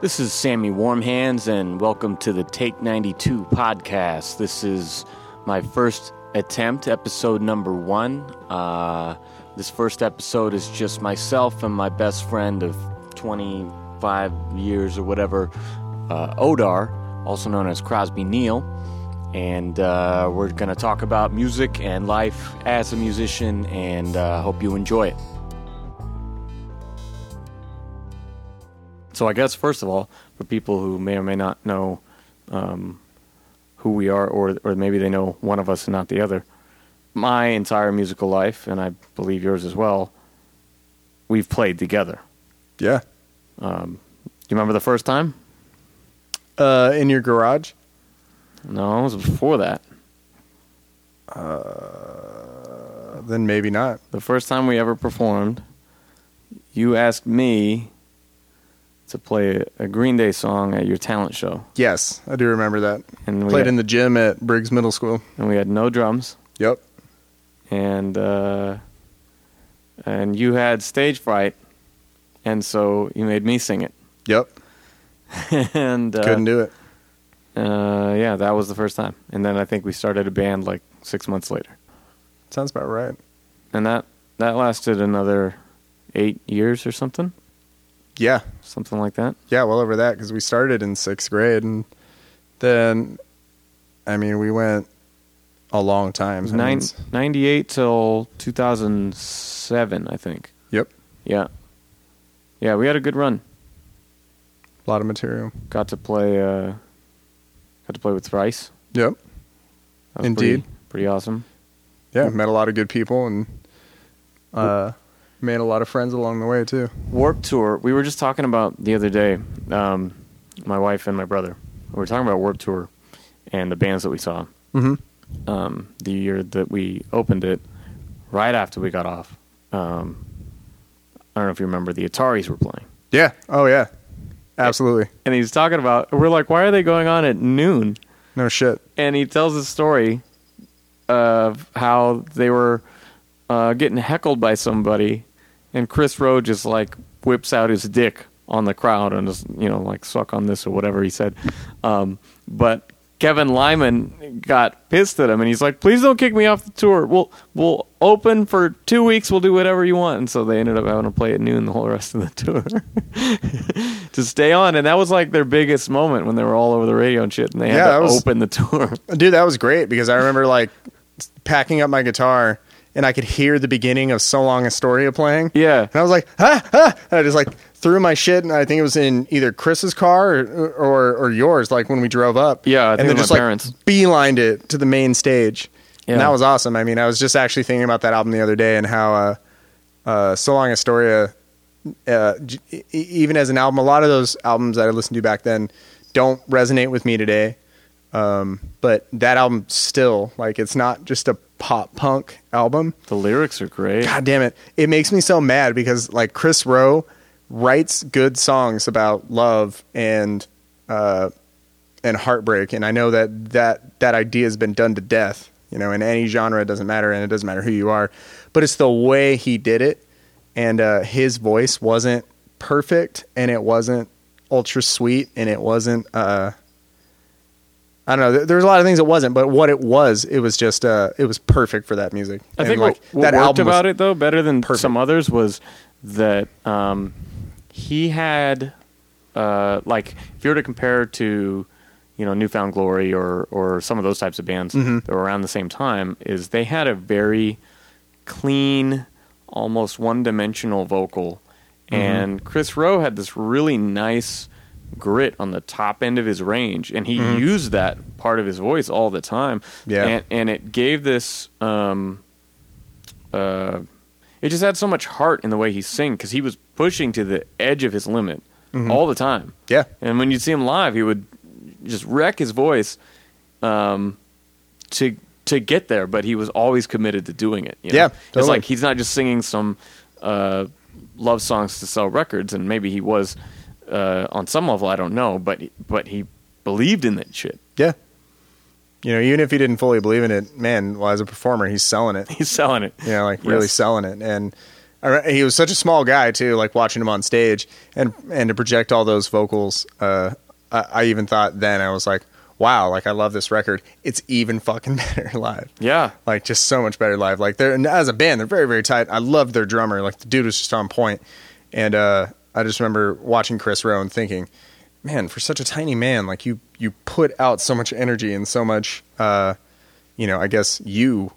This is Sammy Warmhands, and welcome to the Take 92 podcast. This is my first attempt, episode number one. Uh, this first episode is just myself and my best friend of 25 years or whatever, uh, Odar, also known as Crosby Neal. And uh, we're going to talk about music and life as a musician, and uh, hope you enjoy it. So I guess first of all, for people who may or may not know um, who we are, or or maybe they know one of us and not the other, my entire musical life, and I believe yours as well, we've played together. Yeah. Um, you remember the first time? Uh, in your garage? No, it was before that. Uh, then maybe not. The first time we ever performed, you asked me to play a Green Day song at your talent show, Yes, I do remember that. and we Played had, in the gym at Briggs Middle School. and we had no drums, Yep. and uh, and you had stage fright, and so you made me sing it, Yep. and uh, Couldn't do it. Uh, yeah, that was the first time, and then I think we started a band like six months later, Sounds about right. and that that lasted another eight years or something, Yeah. something like that. Yeah, well over that because we started in sixth grade and then, I mean, we went a long time. It was I mean, nine, 98 till 2007, I think. Yep. Yeah. Yeah, we had a good run. A lot of material. Got to play uh got to play with Thrice. Yep. Indeed. Pretty, pretty awesome. Yeah, met a lot of good people and uh, made a lot of friends along the way too. Warped Tour. We were just talking about the other day, um, my wife and my brother. We were talking about Warped Tour and the bands that we saw. Mm-hmm. Um, the year that we opened it, right after we got off. Um, I don't know if you remember the Ataris were playing. Yeah. Oh yeah. Absolutely. and he's talking about we're like why are they going on at noon No shit. and he tells a story of how they were uh, getting heckled by somebody and Kris Roe just like whips out his dick on the crowd and just you know like suck on this or whatever he said. Um, but kevin lyman got pissed at him and he's like please don't kick me off the tour. We'll we'll open for two weeks. We'll do whatever you want. And so they ended up having to play at noon the whole rest of the tour to stay on. And that was like their biggest moment when they were all over the radio and shit and they had Yeah, to was- open the tour. Dude, that was great because I remember like packing up my guitar and I could hear the beginning of So Long Astoria playing. yeah And I was like, ah, ah. And I just like threw my shit and I think it was in either Chris's car or or, or yours, like when we drove up. Yeah, I and then just like parents. beelined it to the main stage. Yeah. And that was awesome. I mean, I was just actually thinking about that album the other day and how uh, uh, So Long Astoria, uh, j- e- even as an album, a lot of those albums that I listened to back then don't resonate with me today. Um, but that album still, like, it's not just a pop punk album. the lyrics are great God damn it. It makes me so mad because like Kris Roe writes good songs about love and uh and heartbreak and I know that that that idea has been done to death, you know, in any genre it doesn't matter and it doesn't matter who you are, but it's the way he did it and uh his voice wasn't perfect and it wasn't ultra sweet and it wasn't uh I don't know. There's a lot of things it wasn't, but what it was, it was just, uh, it was perfect for that music. I And, think like what, what that worked album about it though better than perfect. some others was that um, he had uh, like if you were to compare to you know New Found Glory or or some of those types of bands Mhm. that were around the same time is they had a very clean, almost one dimensional vocal, Mm-hmm. and Kris Roe had this really nice grit on the top end of his range and he Mhm. used that part of his voice all the time Yeah. and, and it gave this um uh it just had so much heart in the way he sang because he was pushing to the edge of his limit Mhm. all the time Yeah. and when you'd see him live he would just wreck his voice um to to get there but he was always committed to doing it you know? Yeah, it's like he's not just singing some uh love songs to sell records and maybe he was uh on some level i don't know but but he believed in that shit Yeah. You know, even if he didn't fully believe in it, man, well, as a performer, he's selling it. he's selling it You know, like really selling it. And I he was such a small guy too. Like watching him on stage and and to project all those vocals. Uh, I, I even thought then I was like, wow, like I love this record. It's even fucking better live. Yeah. Like just so much better live. Like they're and as a band, they're very very tight. I loved their drummer. Like the dude was just on point. And uh, I just remember watching Kris Roe and thinking, man, for such a tiny man, like you you put out so much energy and so much, uh, you know, I guess you.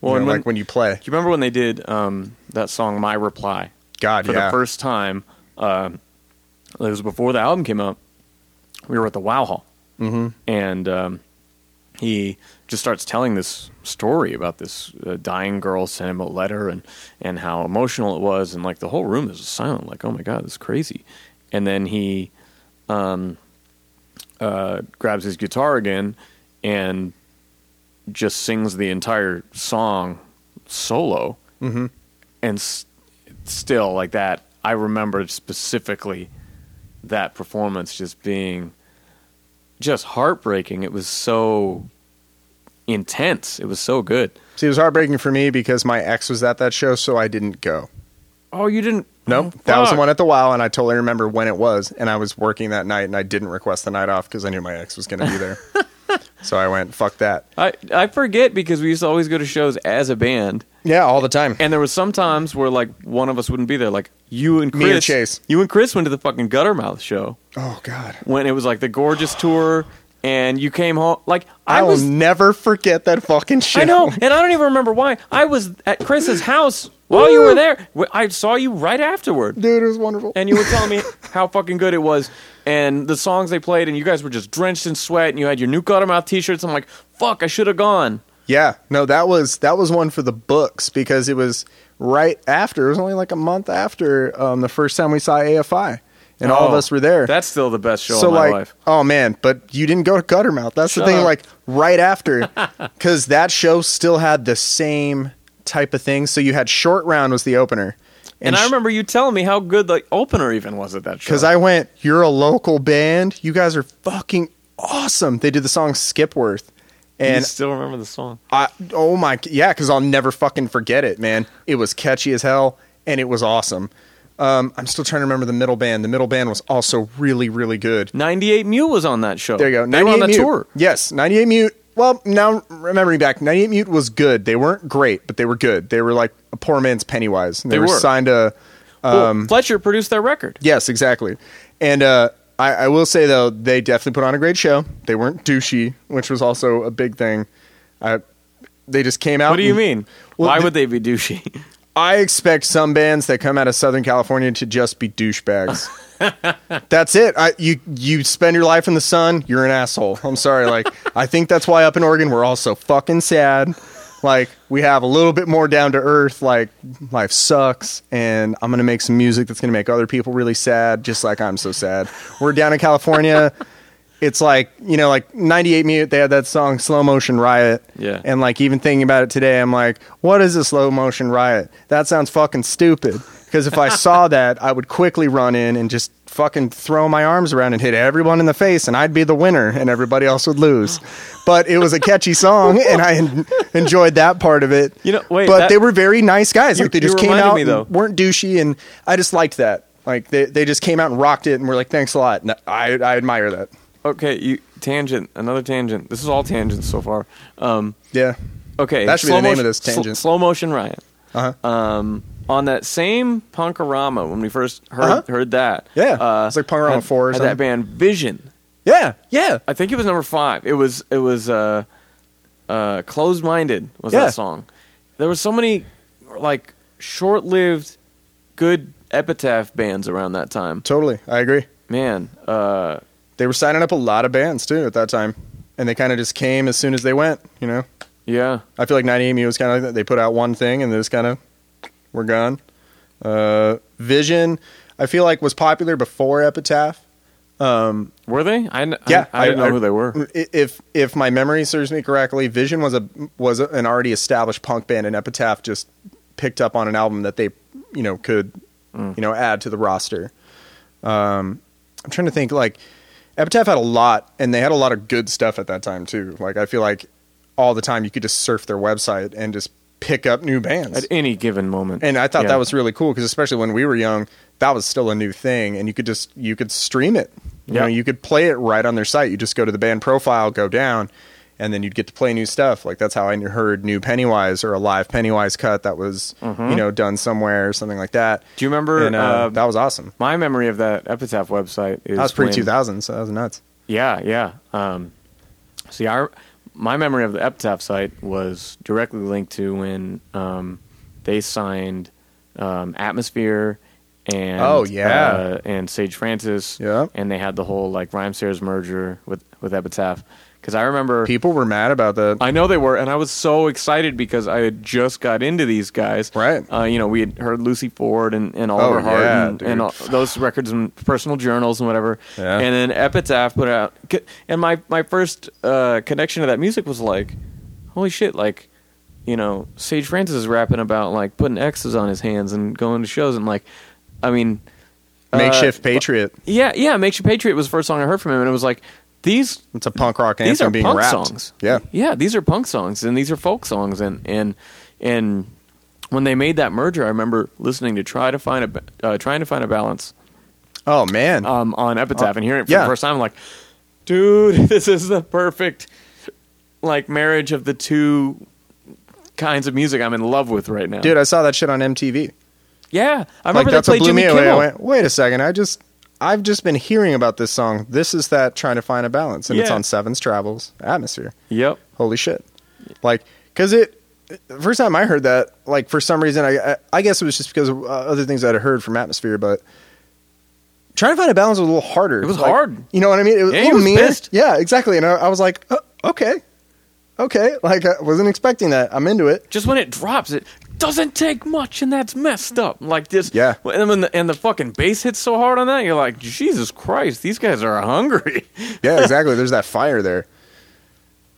Well, you know, when- like when you play, Do you remember when they did um, that song "My Reply" God, for yeah, the first time? Um it was before the album came out. We were at the Wow Hall, mm-hmm. and um, he just starts telling this story about this uh, dying girl sent him a letter and and how emotional it was, and like the whole room is silent, like oh my god, this is crazy. And then he um, uh, grabs his guitar again and just sings the entire song solo Mhm. and s- still like that i remember specifically that performance just being just heartbreaking it was so intense it was so good See, it was heartbreaking for me because my ex was at that show, so I didn't go. oh you didn't Nope, oh, that was the one at the WoW, and I totally remember when it was. And I was working that night, and I didn't request the night off because I knew my ex was going to be there. so I went, "Fuck that." I, I forget because we used to always go to shows as a band Yeah, all the time. and there was some times where like one of us wouldn't be there like you and Chris Me and Chase. you and Chris went to the fucking Guttermouth show oh God, when it was like the gorgeous tour and you came home like I, I, will was never forget that fucking show. I know and I don't even remember why I was at Chris's house while you were there I saw you right afterward dude, it was wonderful. and you were telling me how fucking good it was and the songs they played and you guys were just drenched in sweat and you had your new Guttermouth t-shirts I'm like fuck I should have gone Yeah, no, that was that was one for the books because it was right after. It was only like a month after um, the first time we saw AFI, and all of Oh, us were there. that's still the best show so of my like, life oh man, but you didn't go to Guttermouth. That's Shut the thing. up. Like right after, because that show still had the same type of thing. So you had Short Round was the opener, and, I remember you telling me how good the opener even was at that show because I went, "You're a local band. You guys are fucking awesome." They did the song Skipworth, you and still remember the song I, oh my, yeah, because I'll never fucking forget it, man. It was catchy as hell, and it was awesome. Um, I'm still trying to remember the middle band. The middle band was also really, really good. 98 Mute was on that show. There you go. They were on 98 that Mute. tour. Yes, 98 Mute. Well, now remembering back, 98 Mute was good. They weren't great, but they were good. They were like a poor man's Pennywise. They, They were, were. signed to. Well, Um, Fletcher produced their record. Yes, exactly. And uh, I, I will say though, they definitely put on a great show. They weren't douchey, which was also a big thing. I, they just came out. What do you and- mean? Well, Why would they be douchey? I expect some bands that come out of Southern California to just be douchebags. that's it. I, you you spend your life in the sun, you're an asshole. I'm sorry. Like I think that's why up in Oregon we're all so fucking sad. Like we have a little bit more down to earth. Like life sucks, and I'm gonna make some music that's gonna make other people really sad, just like I'm so sad. We're down in California. It's like you know, like '98 Mute. They had that song "Slow Motion Riot." Yeah. And like even thinking about it today, I'm like, what is a slow motion riot? That sounds fucking stupid. Because if I saw that, I would quickly run in and just fucking throw my arms around and hit everyone in the face, and I'd be the winner, and everybody else would lose. But it was a catchy song, and I en- enjoyed that part of it. You know, wait, but that- they were very nice guys. You- like they just came out, me, though. weren't douchey, and I just liked that. Like they they just came out and rocked it, and we're like, thanks a lot. And I I admire that. Okay, you tangent, another tangent. This is all tangents so far. Um, Yeah. okay, That should be the name motion- of this sl- tangent. slow motion riot. Uh huh. Um, on that same Punkorama, when we first heard Uh-huh. heard that, Yeah. uh, It's like Punkorama had- 4 or something. that band Vision. Yeah. Yeah. I think it was number five. It was it was uh, uh, closed minded was Yeah. that song. There was so many like short lived good epitaph bands around that time. Totally. I agree. Man, uh, they were signing up a lot of bands too at that time, and they kind of just came as soon as they went. You know, yeah. I feel like 98 Me was kind of like that. They put out one thing and they just kind of were gone. Uh, Vision, I feel like was popular before Epitaph. Um, Were they? I, kn- I- yeah, I, didn't know who they were. If if my memory serves me correctly, Vision was a was an already established punk band, and Epitaph just picked up on an album that they you know could you know add to the roster. Um, I'm trying to think like Epitaph had a lot, and they had a lot of good stuff at that time too. Like I feel like all the time you could just surf their website and just pick up new bands. at any given moment. and I thought Yeah. that was really cool because especially when we were young, that was still a new thing, and you could just you could stream it. You Yeah. know, you could play it right on their site. You just go to the band profile, go down, and then you'd get to play new stuff. Like that's how I heard new Pennywise or a live Pennywise cut that was you know done somewhere or something like that. Do you remember? And uh, uh, that was awesome. my memory of that Epitaph website is That was pre two thousand, so that was nuts. Yeah, yeah. Um, see, our my memory of the Epitaph site was directly linked to when um, they signed um, Atmosphere and Oh, yeah. uh, and Sage Francis, Yeah. and they had the whole like Rhymesayers merger with with Epitaph. Because I remember People were mad about that. I know they were, and I was so excited because I had just got into these guys. Right. Uh, you know, we had heard Lucy Ford and, and Oliver Oh, Hart yeah, and, and all those records and personal journals and whatever. Yeah. And then Epitaph put out, and my my first uh, connection to that music was like, holy shit! Like, you know, Sage Francis is rapping about like putting X's on his hands and going to shows and like, I mean, uh, Makeshift Patriot. Yeah, yeah. makeshift Patriot was the first song I heard from him, and it was like these It's a punk rock these are being punk rapped. songs. Yeah. yeah, these are punk songs, and these are folk songs, and and and when they made that merger, I remember listening to try to find a uh, trying to find a balance Oh man. um, on Epitaph, and hearing it for yeah. the first time, I'm like, dude, this is the perfect like marriage of the two kinds of music I'm in love with right now. Dude, I saw that shit on MTV. Yeah, I like remember that's they what played blew Jimmy me away. I Kimmel. went, wait a second, I just I've just been hearing about this song. This is that trying to find a balance, and it's on Sevens Travels Atmosphere. Yep. Holy shit! Like, cause it first time I heard that, like for some reason, I I, I guess it was just because of uh, other things I'd heard from Atmosphere, but. Trying to find a balance was a little harder. It was Like, hard. You know what I mean? It was Yeah, a little was pissed. Yeah, exactly. And I, I was like, oh, okay, okay. Like I wasn't expecting that. I'm into it. just when it drops, it doesn't take much, and that's messed up. Like this, Yeah. And when the, and the fucking bass hits so hard on that, you're like, Jesus Christ, these guys are hungry. Yeah, exactly. There's that fire there.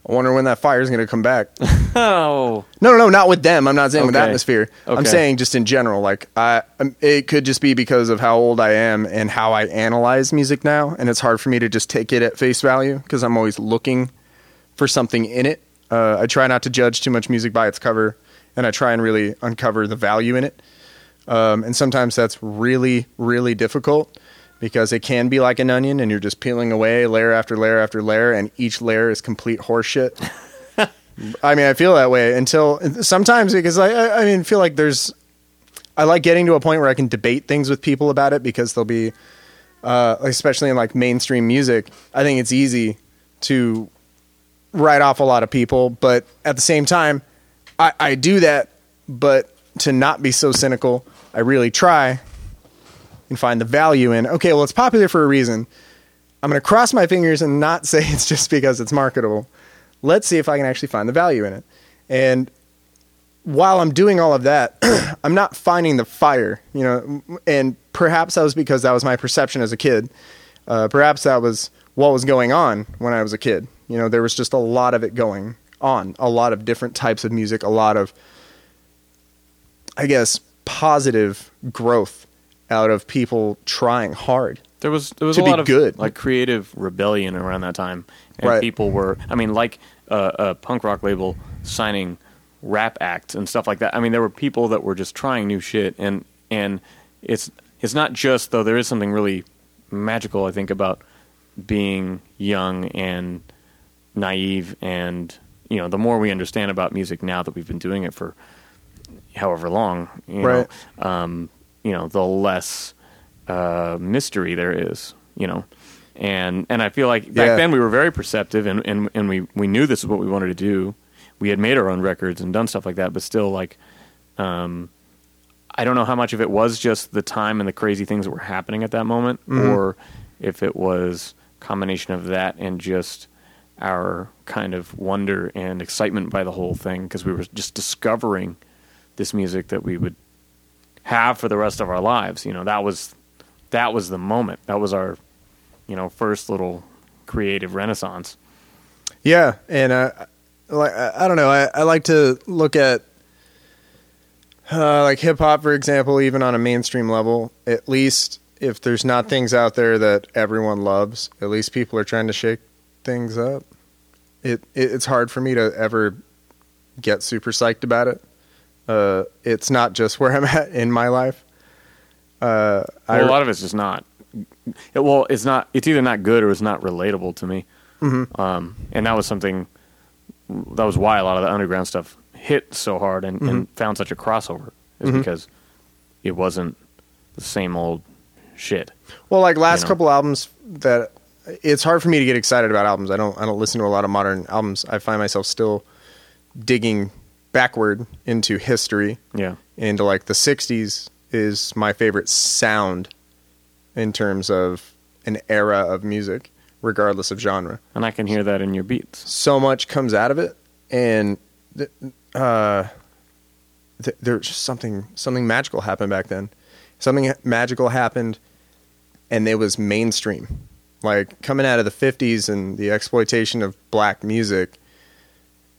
I wonder when that fire is going to come back. oh, No, no, no, not with them. I'm not saying with Okay. atmosphere. I'm saying just in general. Like, I, um, it could just be because of how old I am and how I analyze music now, and it's hard for me to just take it at face value because I'm always looking for something in it. Uh, I try not to judge too much music by its cover, and I try and really uncover the value in it. Um, and sometimes that's really, really difficult because it can be like an onion, and you're just peeling away layer after layer after layer, and each layer is complete horseshit. I mean, I feel that way until sometimes because I, I, I mean, feel like there's, I like getting to a point where I can debate things with people about it because they'll be, uh, especially in like mainstream music. I think it's easy to write off a lot of people, but at the same time, I, I do that, but to not be so cynical, I really try and find the value in. Okay, well, it's popular for a reason. I'm going to cross my fingers and not say it's just because it's marketable. Let's see if I can actually find the value in it. And while I'm doing all of that, I'm not finding the fire, you know, and perhaps that was because that was my perception as a kid. Uh, perhaps that was what was going on when I was a kid. You know, there was just a lot of it going on, a lot of different types of music, a lot of, I guess, positive growth out of people trying hard. there was there was To a be lot of good. like creative rebellion around that time, and Right. people were, I mean, like uh, a punk rock label signing rap acts and stuff like that. I mean, there were people that were just trying new shit, and and it's it's not just though there is something really magical I think about being young and naive and you know the more we understand about music now that we've been doing it for however long you Right. know um, you know the less uh, mystery there is you know and and I feel like back Yeah. then we were very perceptive and, and and we we knew this is what we wanted to do we had made our own records and done stuff like that but still like um, I don't know how much of it was just the time and the crazy things that were happening at that moment, Mhm. or if it was combination of that and just our kind of wonder and excitement by the whole thing because we were just discovering this music that we would have for the rest of our lives. You know, that was that was the moment. That was our, you know, first little creative renaissance. Yeah, and I I don't know, I, I like to look at uh, like hip hop, for example, even on a mainstream level. At least if there's not things out there that everyone loves, at least people are trying to shake things up. It, it it's hard for me to ever get super psyched about it. Uh, it's not just where I'm at in my life. Uh, Well, a lot of it's just not. It, well, it's not. It's either not good or it's not relatable to me. Mm-hmm. Um, and that was something. That was why a lot of the underground stuff hit so hard and, Mm-hmm. and found such a crossover is because it wasn't the same old shit. Well, like last know. couple albums that it's hard for me to get excited about albums. I don't I don't listen to a lot of modern albums. I find myself still digging backward into history Yeah. into like the 60s is my favorite sound in terms of an era of music regardless of genre. And I can hear that in your beats. So much comes out of it and th- uh th- there's something something magical happened back then. Something magical happened and it was mainstream. Like coming out of the 50s and the exploitation of black music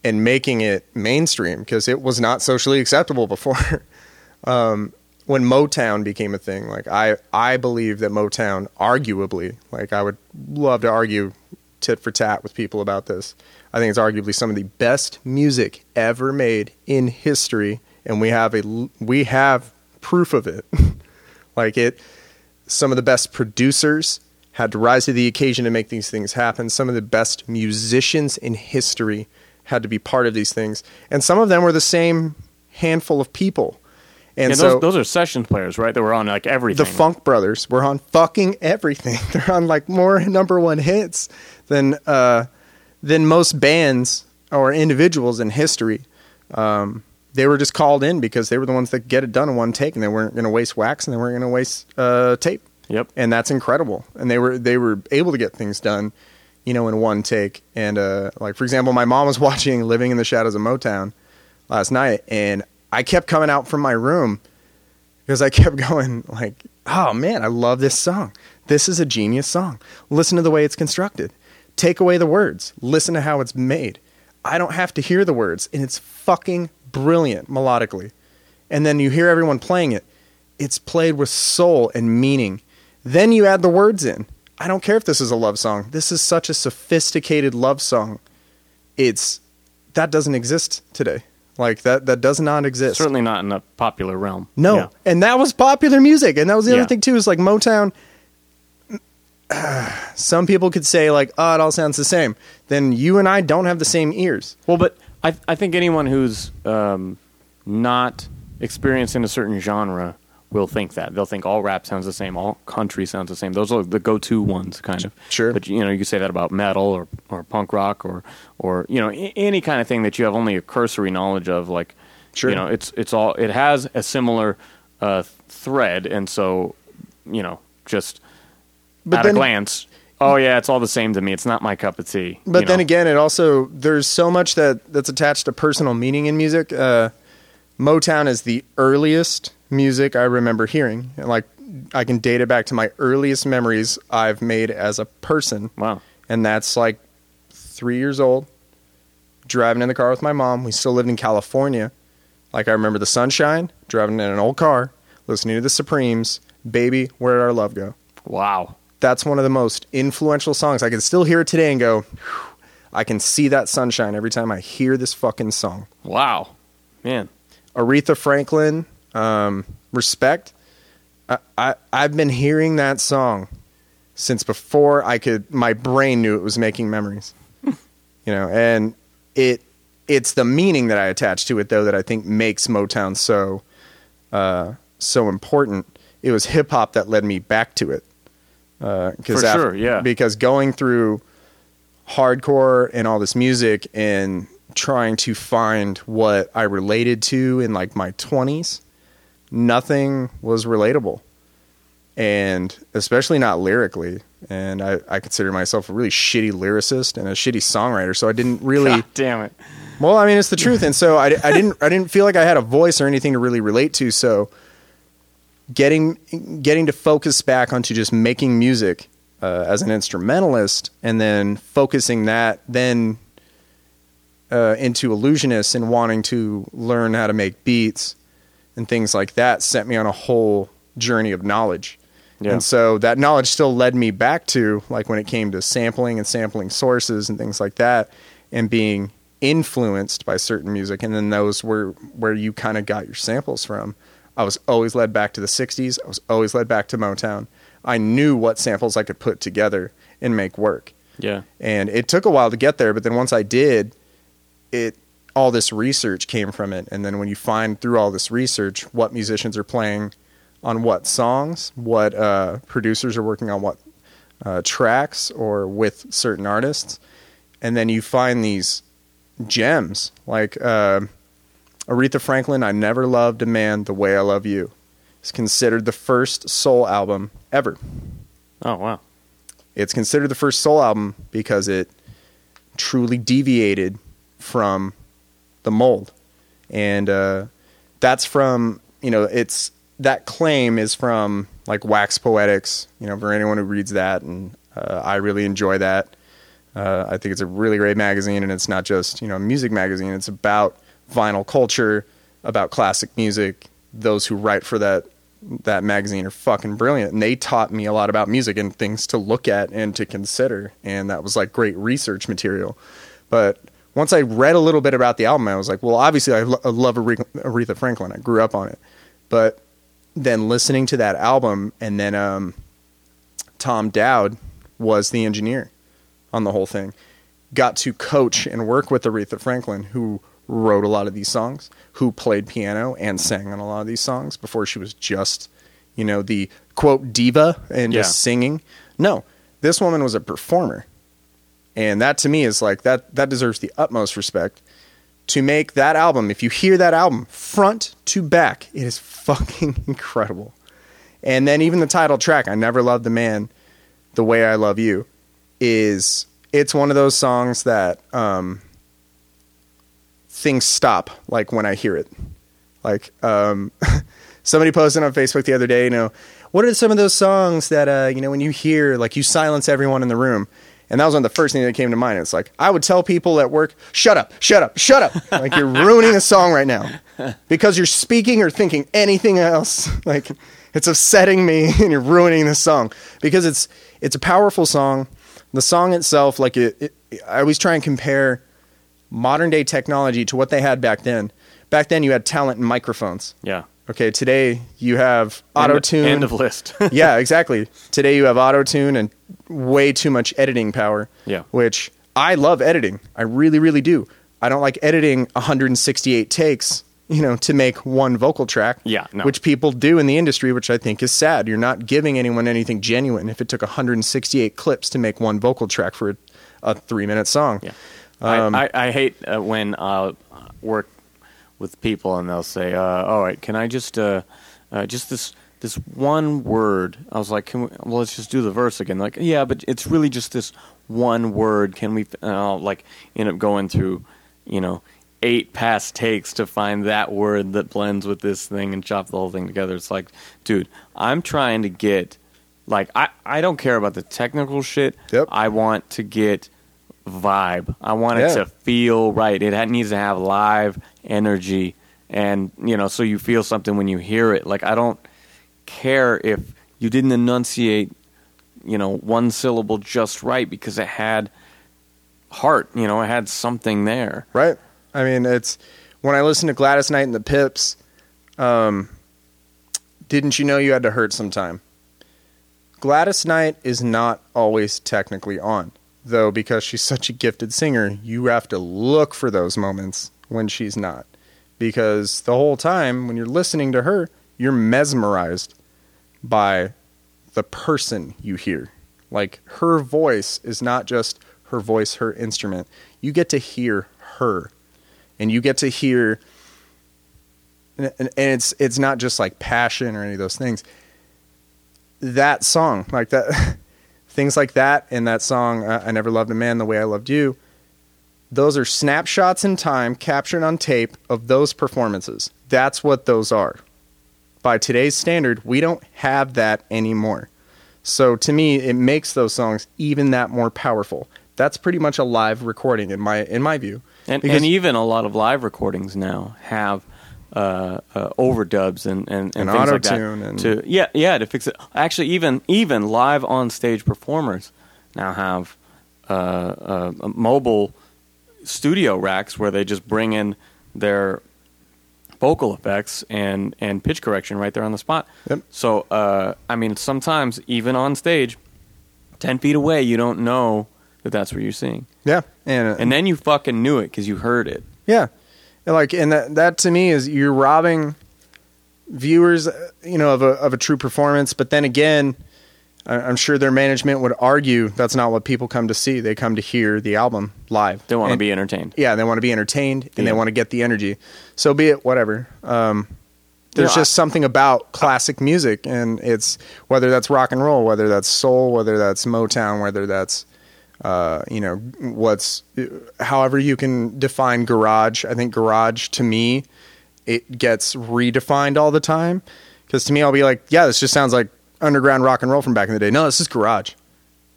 and making it mainstream because it was not socially acceptable before. um, when Motown became a thing, like I, I believe that Motown, arguably, like I would love to argue tit for tat with people about this. I think it's arguably some of the best music ever made in history, and we have a we have proof of it. like it, some of the best producers had to rise to the occasion to make these things happen. Some of the best musicians in history had to be part of these things, and some of them were the same handful of people. And yeah, so those, those are session players, right? That were on like everything. the Funk Brothers were on fucking everything. They're on like more number one hits than uh, than most bands or individuals in history. Um, they were just called in because they were the ones that get it done in one take, and they weren't going to waste wax and they weren't going to waste uh, tape. Yep. And that's incredible. And they were they were able to get things done, you know, in one take. And uh, like for example, my mom was watching Living in the Shadows of Motown last night, and I kept coming out from my room because I kept going like, "Oh man, I love this song. This is a genius song. Listen to the way it's constructed. Take away the words. Listen to how it's made. I don't have to hear the words, and it's fucking brilliant melodically. And then you hear everyone playing it. It's played with soul and meaning. Then you add the words in. I don't care if this is a love song. This is such a sophisticated love song. It's that doesn't exist today. Like that that does not exist. Certainly not in the popular realm. No, Yeah. and that was popular music, and that was the Yeah. other thing too. Is like Motown. Some people could say like, "Oh, it all sounds the same." Then you and I don't have the same ears. Well, but I I think anyone who's um, not experienced in a certain genre will think that they'll think all rap sounds the same, all country sounds the same. Those are the go-to ones, kind of. Sure. But you know, you could say that about metal or or punk rock or or you know any kind of thing that you have only a cursory knowledge of. Like, Sure. you know, it's it's all it has a similar uh, thread, and so you know, just But at then- a glance. Oh yeah, it's all the same to me. It's not my cup of tea. But you then know? again, it also there's so much that that's attached to personal meaning in music. Uh, Motown is the earliest music I remember hearing. And, Like I can date it back to my earliest memories I've made as a person. wow. and that's like three years old, driving in the car with my mom. We still lived in California. Like I remember the sunshine, driving in an old car, listening to the Supremes, "Baby, Where Did Our Love Go." Wow. That's one of the most influential songs. I can still hear it today and go, I can see that sunshine every time I hear this fucking song. Wow. Man. Aretha Franklin, um, respect. I, I I've been hearing that song since before I could. My brain knew it was making memories. you know, and it it's the meaning that I attach to it though that I think makes Motown so uh, so important. It was hip hop that led me back to it. Uh, For af- sure, yeah. Because going through hardcore and all this music and trying to find what I related to in like my 20s, nothing was relatable. And especially not lyrically. And I, I consider myself a really shitty lyricist and a shitty songwriter. So I didn't really. God damn it. Well, I mean, it's the truth, and so I, I didn't I didn't feel like I had a voice or anything to really relate to. So getting getting to focus back onto just making music uh, as an instrumentalist, and then focusing that then uh, into illusionist and wanting to learn how to make beats and things like that, sent me on a whole journey of knowledge. Yeah. And so that knowledge still led me back to like when it came to sampling and sampling sources and things like that and being influenced by certain music, and then those were where you kind of got your samples from. I was always led back to the '60s. I was always led back to Motown. I knew what samples I could put together and make work. Yeah. And it took a while to get there, but then once I did, it all this research came from it. And then when you find through all this research what musicians are playing on what songs, what uh, producers are working on what uh, tracks or with certain artists, and then you find these gems like uh, Aretha Franklin. I never loved a man the way I love you. It's considered the first soul album ever. Oh wow. It's considered the first soul album because it truly deviated from the mold, and uh, that's from you know it's that claim is from like Wax Poetics. You know, for anyone who reads that, and uh, I really enjoy that. Uh, I think it's a really great magazine, and it's not just you know a music magazine. It's about vinyl culture, about classic music. Those who write for that that magazine are fucking brilliant, and they taught me a lot about music and things to look at and to consider, and that was like great research material. But once I read a little bit about the album, I was like, well, obviously I, lo- I love Aretha Franklin. I grew up on it, but then listening to that album, and then um, Tom Dowd was the engineer on the whole thing. Got to coach and work with Aretha Franklin, who wrote a lot of these songs, who played piano and sang on a lot of these songs before she was just, you know, the quote diva and Yeah. just singing. No, this woman was a performer. And that to me is like that that deserves the utmost respect. To make that album, if you hear that album front to back, it is fucking incredible. And then even the title track, I Never Loved the Man the Way I Love You, is it's one of those songs that um, things stop like when I hear it. Like um, somebody posted on Facebook the other day, you know, what are some of those songs that uh, you know when you hear like you silence everyone in the room? And that was one of the first things that came to mind. It's like I would tell people at work, "Shut up, shut up, shut up!" like you're ruining a song right now because you're speaking or thinking anything else. Like it's upsetting me, and you're ruining the song because it's it's a powerful song. The song itself, like it, it I always try and compare modern day technology to what they had back then. Back then, you had talent and microphones. Yeah. Okay, today you have auto tune. End of list. yeah, exactly. Today you have auto tune and way too much editing power. Yeah. Which I love editing. I really, really do. I don't like editing 168 takes, you know, to make one vocal track. Yeah, no. Which people do in the industry, which I think is sad. You're not giving anyone anything genuine if it took 168 clips to make one vocal track for a, a three minute song. Yeah. Um, I, I, I hate uh, when I work with people and they'll say, uh, "All right, can I just uh, uh, just this this one word?" I was like, "Can we, well, let's just do the verse again." Like, yeah, but it's really just this one word. Can we? And I'll like end up going through, you know, eight past takes to find that word that blends with this thing and chop the whole thing together. It's like, dude, I'm trying to get like I I don't care about the technical shit. Yep. I want to get vibe. I want it Yeah. to feel right. It needs to have live energy, and you know, so you feel something when you hear it. Like I don't care if you didn't enunciate, you know, one syllable just right because it had heart. You know, it had something there. Right. I mean, it's when I listen to Gladys Knight and the Pips. Um, didn't you know you had to hurt sometime? Gladys Knight is not always technically on, though, because she's such a gifted singer. You have to look for those moments when she's not, because the whole time when you're listening to her, you're mesmerized by the person you hear. Like her voice is not just her voice, her instrument. You get to hear her, and you get to hear, and, and it's it's not just like passion or any of those things. That song, like that, things like that, and that song, uh, "I Never Loved a Man the Way I Loved You." Those are snapshots in time captured on tape of those performances. That's what those are. By today's standard, we don't have that anymore. So to me, it makes those songs even that more powerful. That's pretty much a live recording in my in my view. And, and even a lot of live recordings now have uh, uh, overdubs and and, and, And things like that and- to yeah yeah to fix it. Actually, even even live on stage performers now have uh, uh, mobile studio racks where they just bring in their vocal effects and and pitch correction right there on the spot. Yep. So uh, I mean, sometimes even on stage, ten feet away, you don't know that that's what you're seeing, Yeah, and uh, and then you fucking knew it because you heard it. Yeah, like, and that that to me is you're robbing viewers, you know, of a of a true performance. But then again, I- I'm sure their management would argue that's not what people come to see. They come to hear the album live. They want to be entertained. yeah, they want to be entertained and Yeah. they want to get the energy. So be it, whatever. Um, there's You know, just something about classic music, and it's whether that's rock and roll, whether that's soul, whether that's Motown, whether that's uh, you know what's however you can define garage. I think garage to me it gets redefined all the time because to me I'll be like, yeah, this just sounds like underground rock and roll from back in the day. No, this is garage.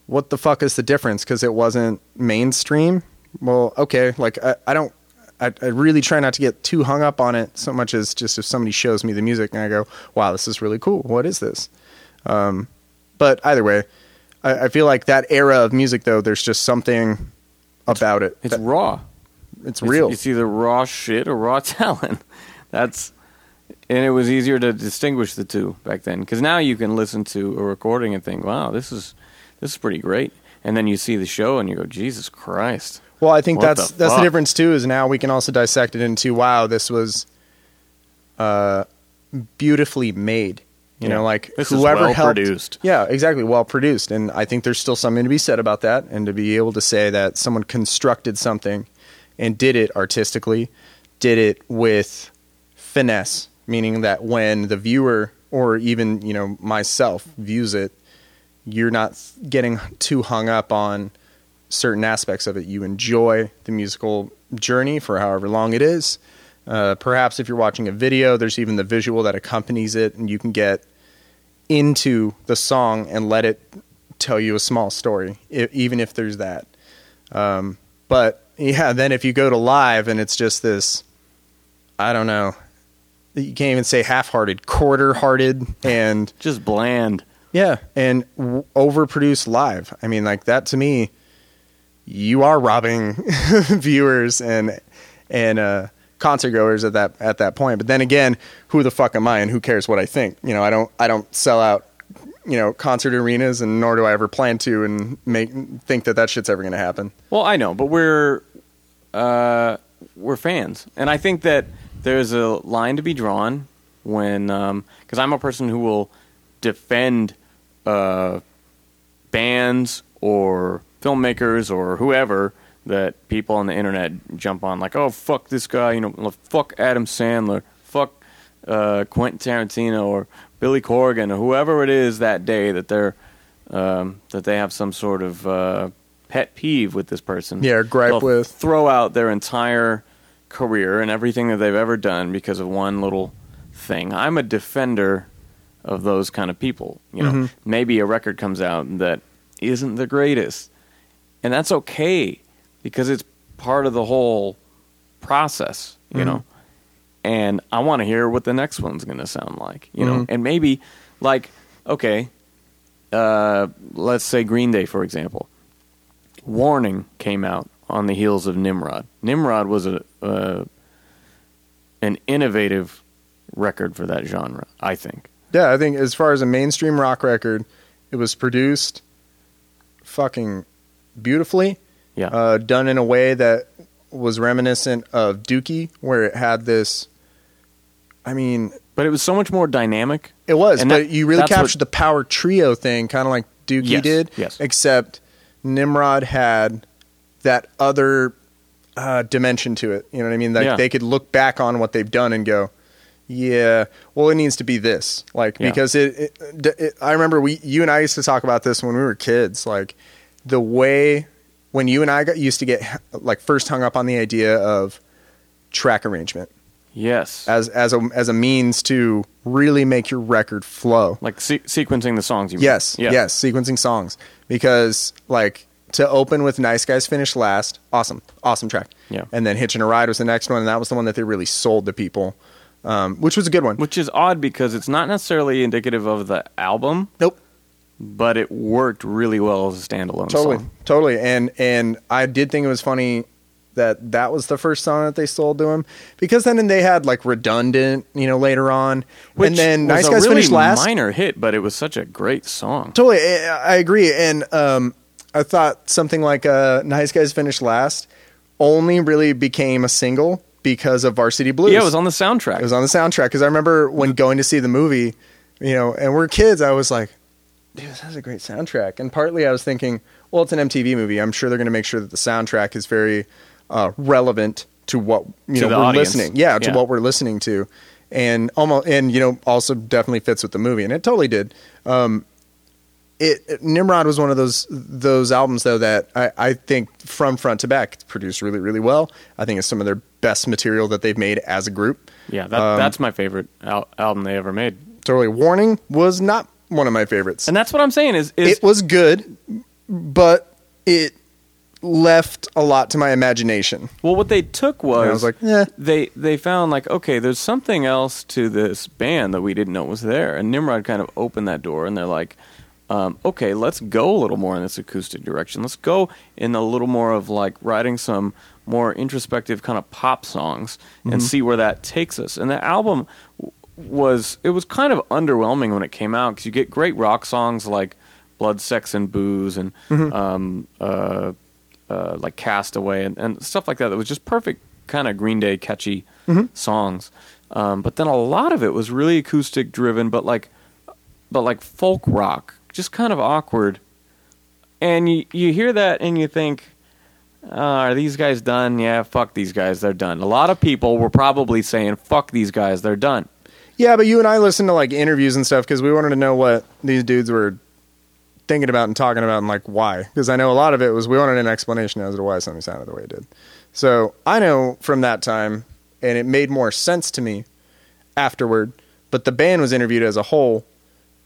What the fuck is the difference? Because it wasn't mainstream. Well, okay, like I, I don't. I, I really try not to get too hung up on it so much as just if somebody shows me the music and I go, wow, this is really cool. What is this? Um, but either way, I, I feel like that era of music, though, there's just something about it. It's that- raw. it's real. It's, either raw shit or raw talent. That's and it was easier to distinguish the two back then because now you can listen to a recording and think, "Wow, this is this is pretty great," and then you see the show and you go, "Jesus Christ!" Well, I think What that's the that's the difference too. Is now we can also dissect it into wow, this was uh, beautifully made. You Yeah. know, like This is whoever well helped. produced. Yeah, exactly, well produced, and I think there's still something to be said about that, and to be able to say that someone constructed something and did it artistically, did it with finesse, meaning that when the viewer or even you know myself views it, you're not getting too hung up on certain aspects of it. You enjoy the musical journey for however long it is. Uh, perhaps if you're watching a video, there's even the visual that accompanies it, and you can get into the song and let it tell you a small story, i even if there's that. Um, but yeah, then if you go to live and it's just this, I don't know, you can't even say half-hearted, quarter-hearted, and Just bland. yeah, and w- overproduced live. I mean, like that to me, you are robbing viewers and and uh, concert goers at that at that point. But then again, who the fuck am I, and who cares what I think? You know, I don't I don't sell out you know concert arenas, and nor do I ever plan to, and make think that that shit's ever going to happen. Well, I know, but we're uh, we're fans, and I think that there's a line to be drawn when because I'm a person who will defend uh, bands or filmmakers or whoever that people on the internet jump on like, oh fuck this guy, you know, fuck Adam Sandler, fuck uh, Quentin Tarantino or Billy Corgan or whoever it is that day that they're um, that they have some sort of uh, pet peeve with this person. Yeah, gripe They'll with. throw out their entire career and everything that they've ever done because of one little thing. I'm a defender of those kind of people. You know, Mhm. maybe a record comes out that isn't the greatest, and that's okay because it's part of the whole process. You Mhm. know, and I want to hear what the next one's going to sound like. You know, Mhm. and maybe like okay, uh, let's say Green Day for example. Warning came out on the heels of Nimrod. Nimrod was a uh, an innovative record for that genre, I think. Yeah, I think as far as a mainstream rock record, it was produced fucking beautifully. Yeah. Uh, done in a way that was reminiscent of Dookie, where it had this. I mean, but it was so much more dynamic. it was, And but that- you really that's what- captured the power trio thing, kind of like Dookie Yes, did. yes. Except Nimrod had that other uh, dimension to it. You know what I mean? Like Yeah. they could look back on what they've done and go, "Yeah, well, it needs to be this." Like Yeah. because it, it, it. I remember we, you and I used to talk about this when we were kids. Like the way when you and I got used to get like first hung up on the idea of track arrangement Yes. as as a as a means to really make your record flow. like se- sequencing the songs you mean. Yes, Yeah. yes, sequencing songs because like to open with "Nice Guys Finish Last," awesome, awesome track. Yeah. and then "Hitching a Ride" was the next one, and that was the one that they really sold to people, um, which was a good one. Which is odd because it's not necessarily indicative of the album, Nope, but it worked really well as a standalone totally, song. totally. And and I did think it was funny that that was the first song that they sold to him because then they had like redundant you know later on Which and then was nice a guys really finished last minor hit, but it was such a great song. totally I, I agree and um i thought something like uh nice guys finished last only really became a single because of varsity blues Yeah, it was on the soundtrack. it was on the soundtrack because i remember when going to see the movie you know and we're kids i was like dude this has a great soundtrack and partly i was thinking well it's an mtv movie i'm sure they're going to make sure that the soundtrack is very uh, relevant to what you To know we're audience. listening yeah to Yeah. what we're listening to and almost and you know also definitely fits with the movie and it totally did um it Nimrod was one of those those albums though that I, I think from front to back it's produced really really well. I think it's some of their best material that they've made as a group. yeah, that, Um, that's my favorite al- album they ever made. Totally, Warning was not one of my favorites. And that's what I'm saying is, is it was good, but it left a lot to my imagination. well, what they took was, And I was like, eh. they they found like okay, there's something else to this band that we didn't know was there, and Nimrod kind of opened that door, and they're like, um, okay, let's go a little more in this acoustic direction. Let's go in a little more of like writing some more introspective kind of pop songs and see where that takes us. And the album was it was kind of underwhelming when it came out because you get great rock songs like Blood, Sex, and Booze, and um, uh, uh, like Castaway and, and stuff like that. That was just perfect kind of Green Day catchy songs. Um, but then a lot of it was really acoustic driven, but like but like folk rock, just kind of awkward. And you you hear that and you think, uh, are these guys done? Yeah, fuck these guys, they're done. A lot of people were probably saying, fuck these guys, they're done. Yeah, but you and I listened to like interviews and stuff because we wanted to know what these dudes were thinking about and talking about and like why. Because I know a lot of it was we wanted an explanation as to why something sounded the way it did. So I know from that time, and it made more sense to me afterward. But the band was interviewed as a whole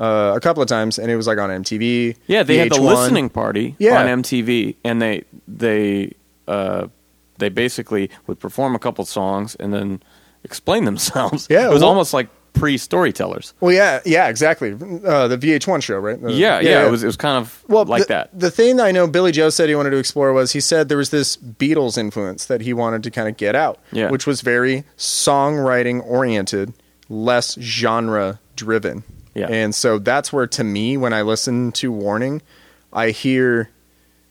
uh, a couple of times, and it was like on MTV. Yeah, they had the listening party Yeah. on MTV, and they they uh, they basically would perform a couple songs and then explain themselves. Yeah, it was well- almost like pre storytellers. Well, yeah, yeah, exactly. Uh, the VH1 show, right? The- Yeah, yeah, it was it was kind of well like the, that. The thing that I know Billie Joe said he wanted to explore was he said there was this Beatles influence that he wanted to kind of get out, Yeah. which was very songwriting oriented, less genre driven. Yeah. And so that's where to me when I listen to Warning, I hear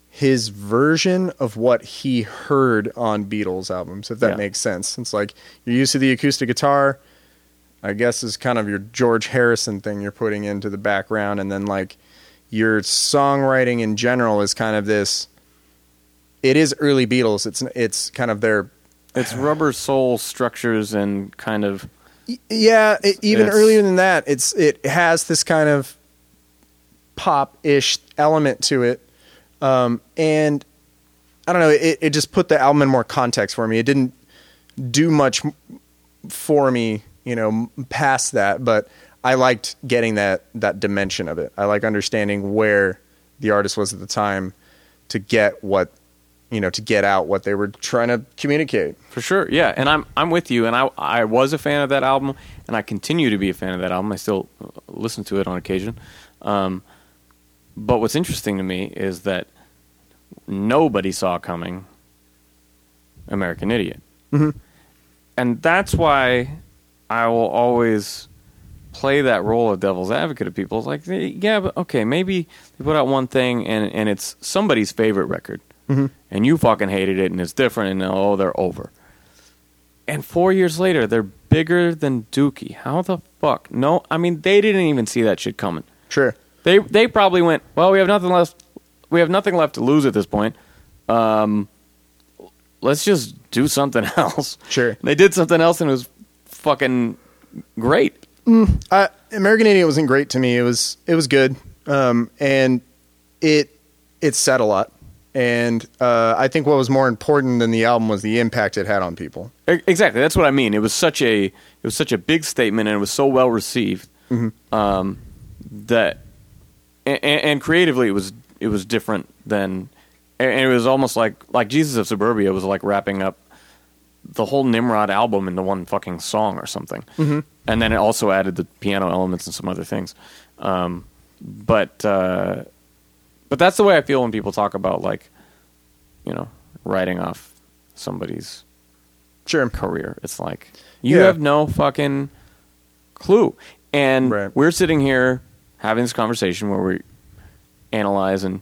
his version of what he heard on Beatles albums, if that Yeah. makes sense. It's like you're used to the acoustic guitar, I guess is kind of your George Harrison thing you're putting into the background, and then like your songwriting in general is kind of this. It is early Beatles. It's it's kind of their It's rubber soul structures and kind of yeah. It, even earlier than that, it's it has this kind of pop ish element to it, um, and I don't know. It it just put the album in more context for me. It didn't do much for me, you know, past that, but I liked getting that that dimension of it. I like understanding where the artist was at the time to get what you know to get out what they were trying to communicate. For sure, yeah, and I'm I'm with you, and I I was a fan of that album, and I continue to be a fan of that album. I still uh, listen to it on occasion. Um, but what's interesting to me is that nobody saw coming American Idiot, Mhm. and that's why I will always play that role of devil's advocate of people. It's like, yeah, but okay, maybe they put out one thing and and it's somebody's favorite record, and you fucking hated it, and it's different, and oh, they're over. And four years later, they're bigger than Dookie. How the fuck? No, I mean they didn't even see that shit coming. Sure. They they probably went, well, we have nothing left. We have nothing left to lose at this point. Um, let's just do something else. Sure. They did something else, and it was fucking great. Uh, American Idiot wasn't great to me. It was it was good, um, and it it said a lot. And uh, I think what was more important than the album was the impact it had on people. Exactly. That's what I mean. It was such a it was such a big statement, and it was so well received um, that, and, and creatively, it was it was different than, and it was almost like like Jesus of Suburbia was like wrapping up the whole Nimrod album into one fucking song or something, mm-hmm. and then it also added the piano elements and some other things. Um, but uh, but that's the way I feel when people talk about like, you know, writing off somebody's Sure. career. It's like you Yeah. have no fucking clue. And Right. we're sitting here having this conversation where we analyze and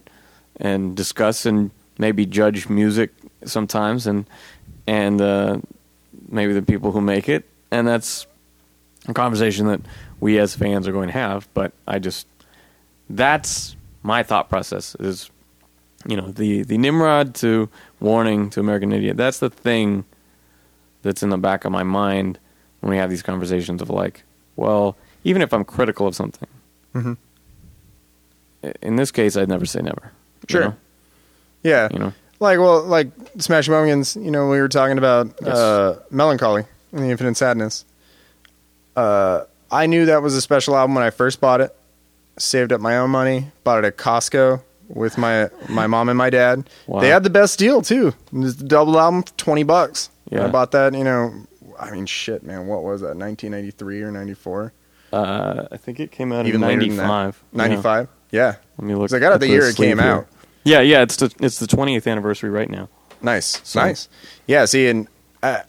and discuss and maybe judge music sometimes and and uh, maybe the people who make it and that's a conversation that we as fans are going to have but I just that's my thought process is you know the the Nimrod to warning to American Idiot that's the thing that's in the back of my mind when we have these conversations of like, well, even if I'm critical of something, Mhm. in this case, I'd never say never. you Sure. know? Yeah. You know? Like, well, like Smashing Pumpkins, you know, we were talking about uh, Mellon Collie and the Infinite Sadness. Uh, I knew that was a special album when I first bought it. Saved up my own money, bought it at Costco with my my mom and my dad. Wow. They had the best deal too. The double album, for twenty bucks. Yeah. I bought that. You know, I mean, shit, man, what was that? Nineteen ninety three or ninety four? Uh, I think it came out Even in later than that. '95. Ninety five. Yeah. Let me look. 'Cause I got it at the year it sleeve came here. out. Yeah, yeah. It's the it's the 20th anniversary right now. Nice, So- nice. Yeah, see, and I,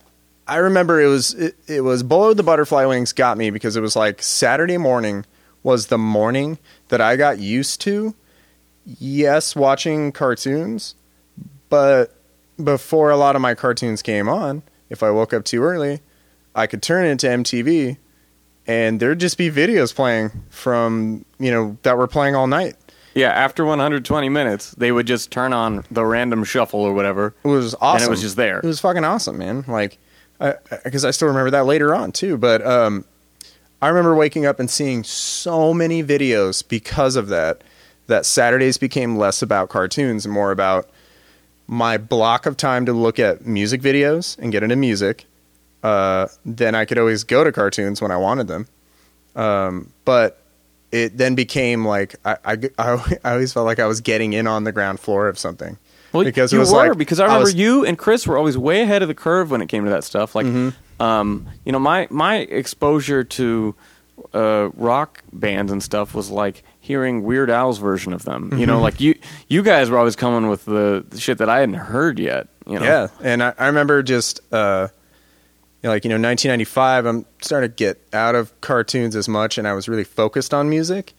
I remember it was it, it was below the butterfly wings got me because it was like Saturday morning was the morning that I got used to. Yes, watching cartoons, but before a lot of my cartoons came on, if I woke up too early, I could turn into MTV, and there'd just be videos playing from you know that were playing all night. Yeah, after 120 minutes, they would just turn on the random shuffle or whatever. It was awesome. And it was just there. It was fucking awesome, man. Like, because I, still remember that later on too. But um, I remember waking up and seeing so many videos because of that. That Saturdays became less about cartoons and more about my block of time to look at music videos and get into music. Uh, then I could always go to cartoons when I wanted them. Um, but it then became like I, I, I, I always felt like I was getting in on the ground floor of something. Well, because you it was were like because I remember was- you and Chris were always way ahead of the curve when it came to that stuff. Like, Mm-hmm. um, you know, my my exposure to uh, rock bands and stuff was like hearing Weird Al's version of them. You Mm-hmm. know, like you you guys were always coming with the, the shit that I hadn't heard yet. You know, Yeah, and I, I remember just uh, you know, like you know, 1995. I'm starting to get out of cartoons as much, and I was really focused on music.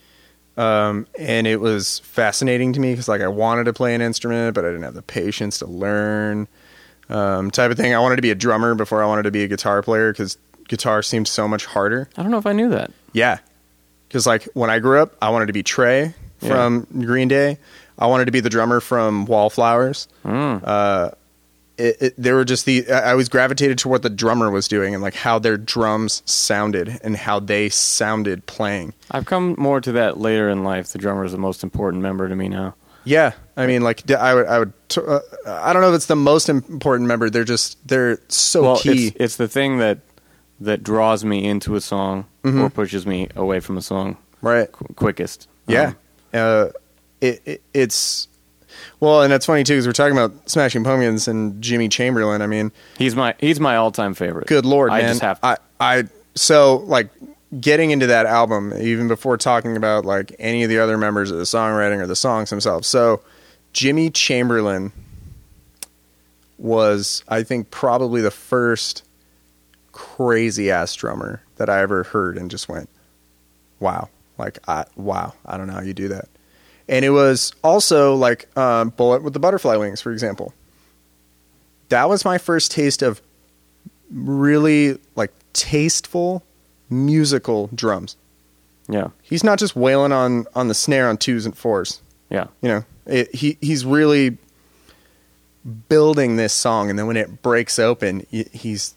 Um, and it was fascinating to me because like I wanted to play an instrument, but I didn't have the patience to learn. Um, type of thing. I wanted to be a drummer before I wanted to be a guitar player because guitar seemed so much harder. I don't know if I knew that. Yeah, because like when I grew up, I wanted to be Tré from Green Day. I wanted to be the drummer from Wallflowers. Mm. Uh, it, it, they were just the I was gravitated to what the drummer was doing and like how their drums sounded and how they sounded playing. I've come more to that later in life. The drummer is the most important member to me now. Yeah, I mean, like I would, I would, uh, I don't know if it's the most important member. They're just they're so well, key. It's, it's the thing that that draws me into a song Mm-hmm. or pushes me away from a song right? qu- quickest. Yeah. Um, uh, it, it, it's well, and that's funny too because we're talking about Smashing Pumpkins and Jimmy Chamberlin. I mean, he's my he's my all time favorite. good lord, I man! just have to. I, I so like getting into that album even before talking about like any of the other members of the songwriting or the songs themselves. So Jimmy Chamberlin was, I think, probably the first crazy ass drummer that I ever heard and just went, wow, like I wow, I don't know how you do that. And it was also like um, Bullet with the Butterfly Wings, for example. That was my first taste of really like tasteful musical drums. yeah, He's not just wailing on on the snare on twos and fours. yeah. You know, it, he he's really building this song, and then when it breaks open, he's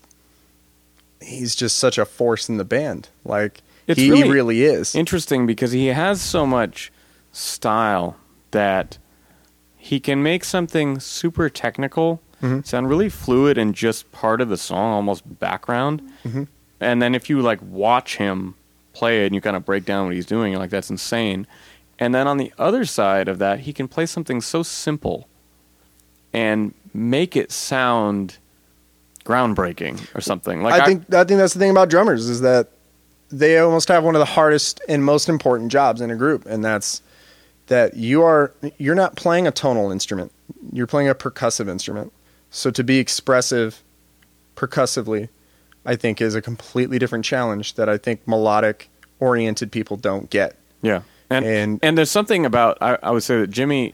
he's just such a force in the band. Like he, he really really is. Interesting because he has so much style that he can make something super technical Mhm. sound really fluid and just part of the song, almost background. Mhm. And then if you like watch him play it and you kind of break down what he's doing, you're like that's insane. And then on the other side of that, he can play something so simple and make it sound groundbreaking or something. Like I think I think that's the thing about drummers is that they almost have one of the hardest and most important jobs in a group, and that's that you are you're not playing a tonal instrument. You're playing a percussive instrument. So to be expressive percussively, I think is a completely different challenge that I think melodic oriented people don't get. Yeah, and And- and, there's something about I, I would say that Jimmy,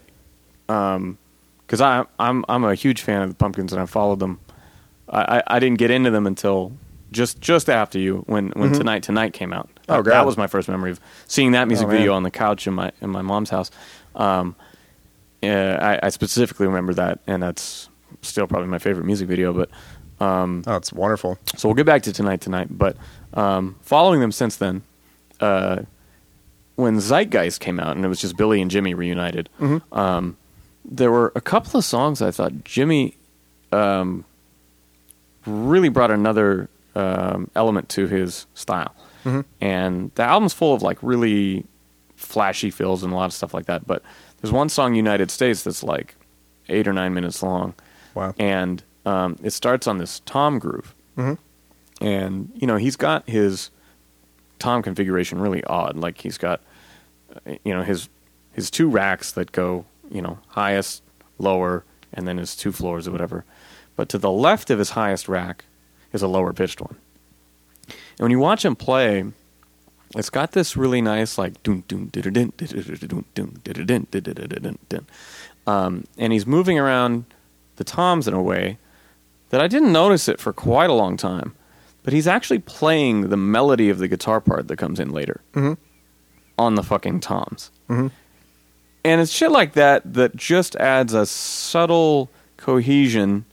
um because I I'm I'm a huge fan of the Pumpkins and I followed them. I, I, I didn't get into them until just just after you when when Tonight Tonight came out. Mm-hmm. Oh, that was my first memory of seeing that music Oh, video on the couch in my in my mom's house. Um, yeah, I, I specifically remember that, and that's still probably my favorite music video. But Oh, it's wonderful. so we'll get back to tonight tonight. But um, following them since then, uh, when Zeitgeist came out and it was just Billy and Jimmy reunited, um, there were a couple of songs I thought Jimmy um, really brought another um, element to his style. And the album's full of like really flashy fills and a lot of stuff like that. But there's one song, United States, that's like eight or nine minutes long Wow. and um, it starts on this tom groove Mhm. and you know he's got his tom configuration really odd like he's got you know his his two racks that go you know highest lower and then his two floors or whatever but to the left of his highest rack is a lower pitched one and when you watch him play it's got this really nice like dun dun dun dun dun dun dun dun dun dun dun dun dun um, and he's moving around the toms in a way that I didn't notice it for quite a long time. But he's actually playing the melody of the guitar part that comes in later Mhm. on the fucking toms. Mhm. And it's shit like that that just adds a subtle cohesion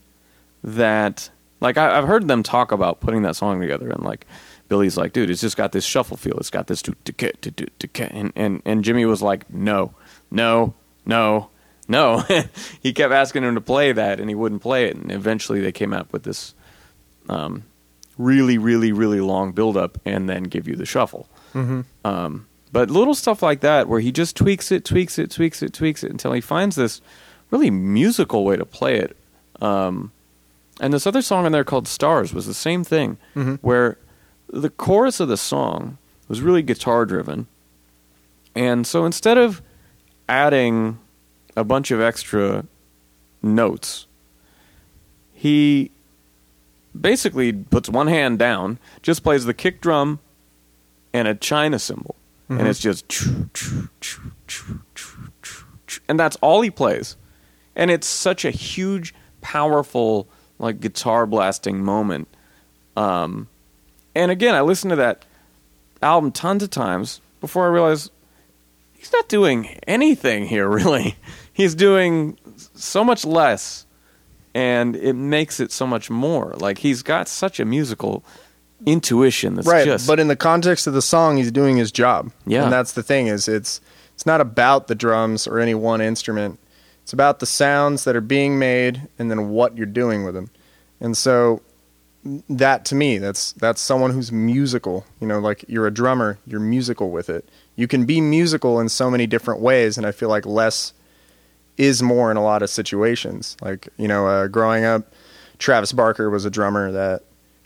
that, like, I, I've heard them talk about putting that song together, and like, Billy's like, dude, it's just got this shuffle feel. It's got this do do do do do and and and Jimmy was like, no, no, no, no. he kept asking him to play that, and he wouldn't play it. And eventually, they came up with this um, really, really, really long build up, and then give you the shuffle. Mm-hmm. Um, but little stuff like that, where he just tweaks it, tweaks it, tweaks it, tweaks it, until he finds this really musical way to play it. Um, and this other song in there called "Stars" was the same thing, Mhm. where the chorus of the song was really guitar driven, and so instead of adding a bunch of extra notes, he basically puts one hand down, just plays the kick drum and a china cymbal, and Mhm. it's just and that's all he plays, and it's such a huge, powerful like guitar blasting moment. Um, and again, I listened to that album tons of times before I realized he's not doing anything here really. He's doing so much less and it makes it so much more. Like he's got such a musical intuition that's right just but in the context of the song he's doing his job Yeah. and that's the thing is it's it's not about the drums or any one instrument it's about the sounds that are being made and then what you're doing with them. And so that to me that's that's someone who's musical. You know like you're a drummer you're musical with it. You can be musical in so many different ways and i feel like less is more in a lot of situations. Like you know uh, growing up travis barker was a drummer that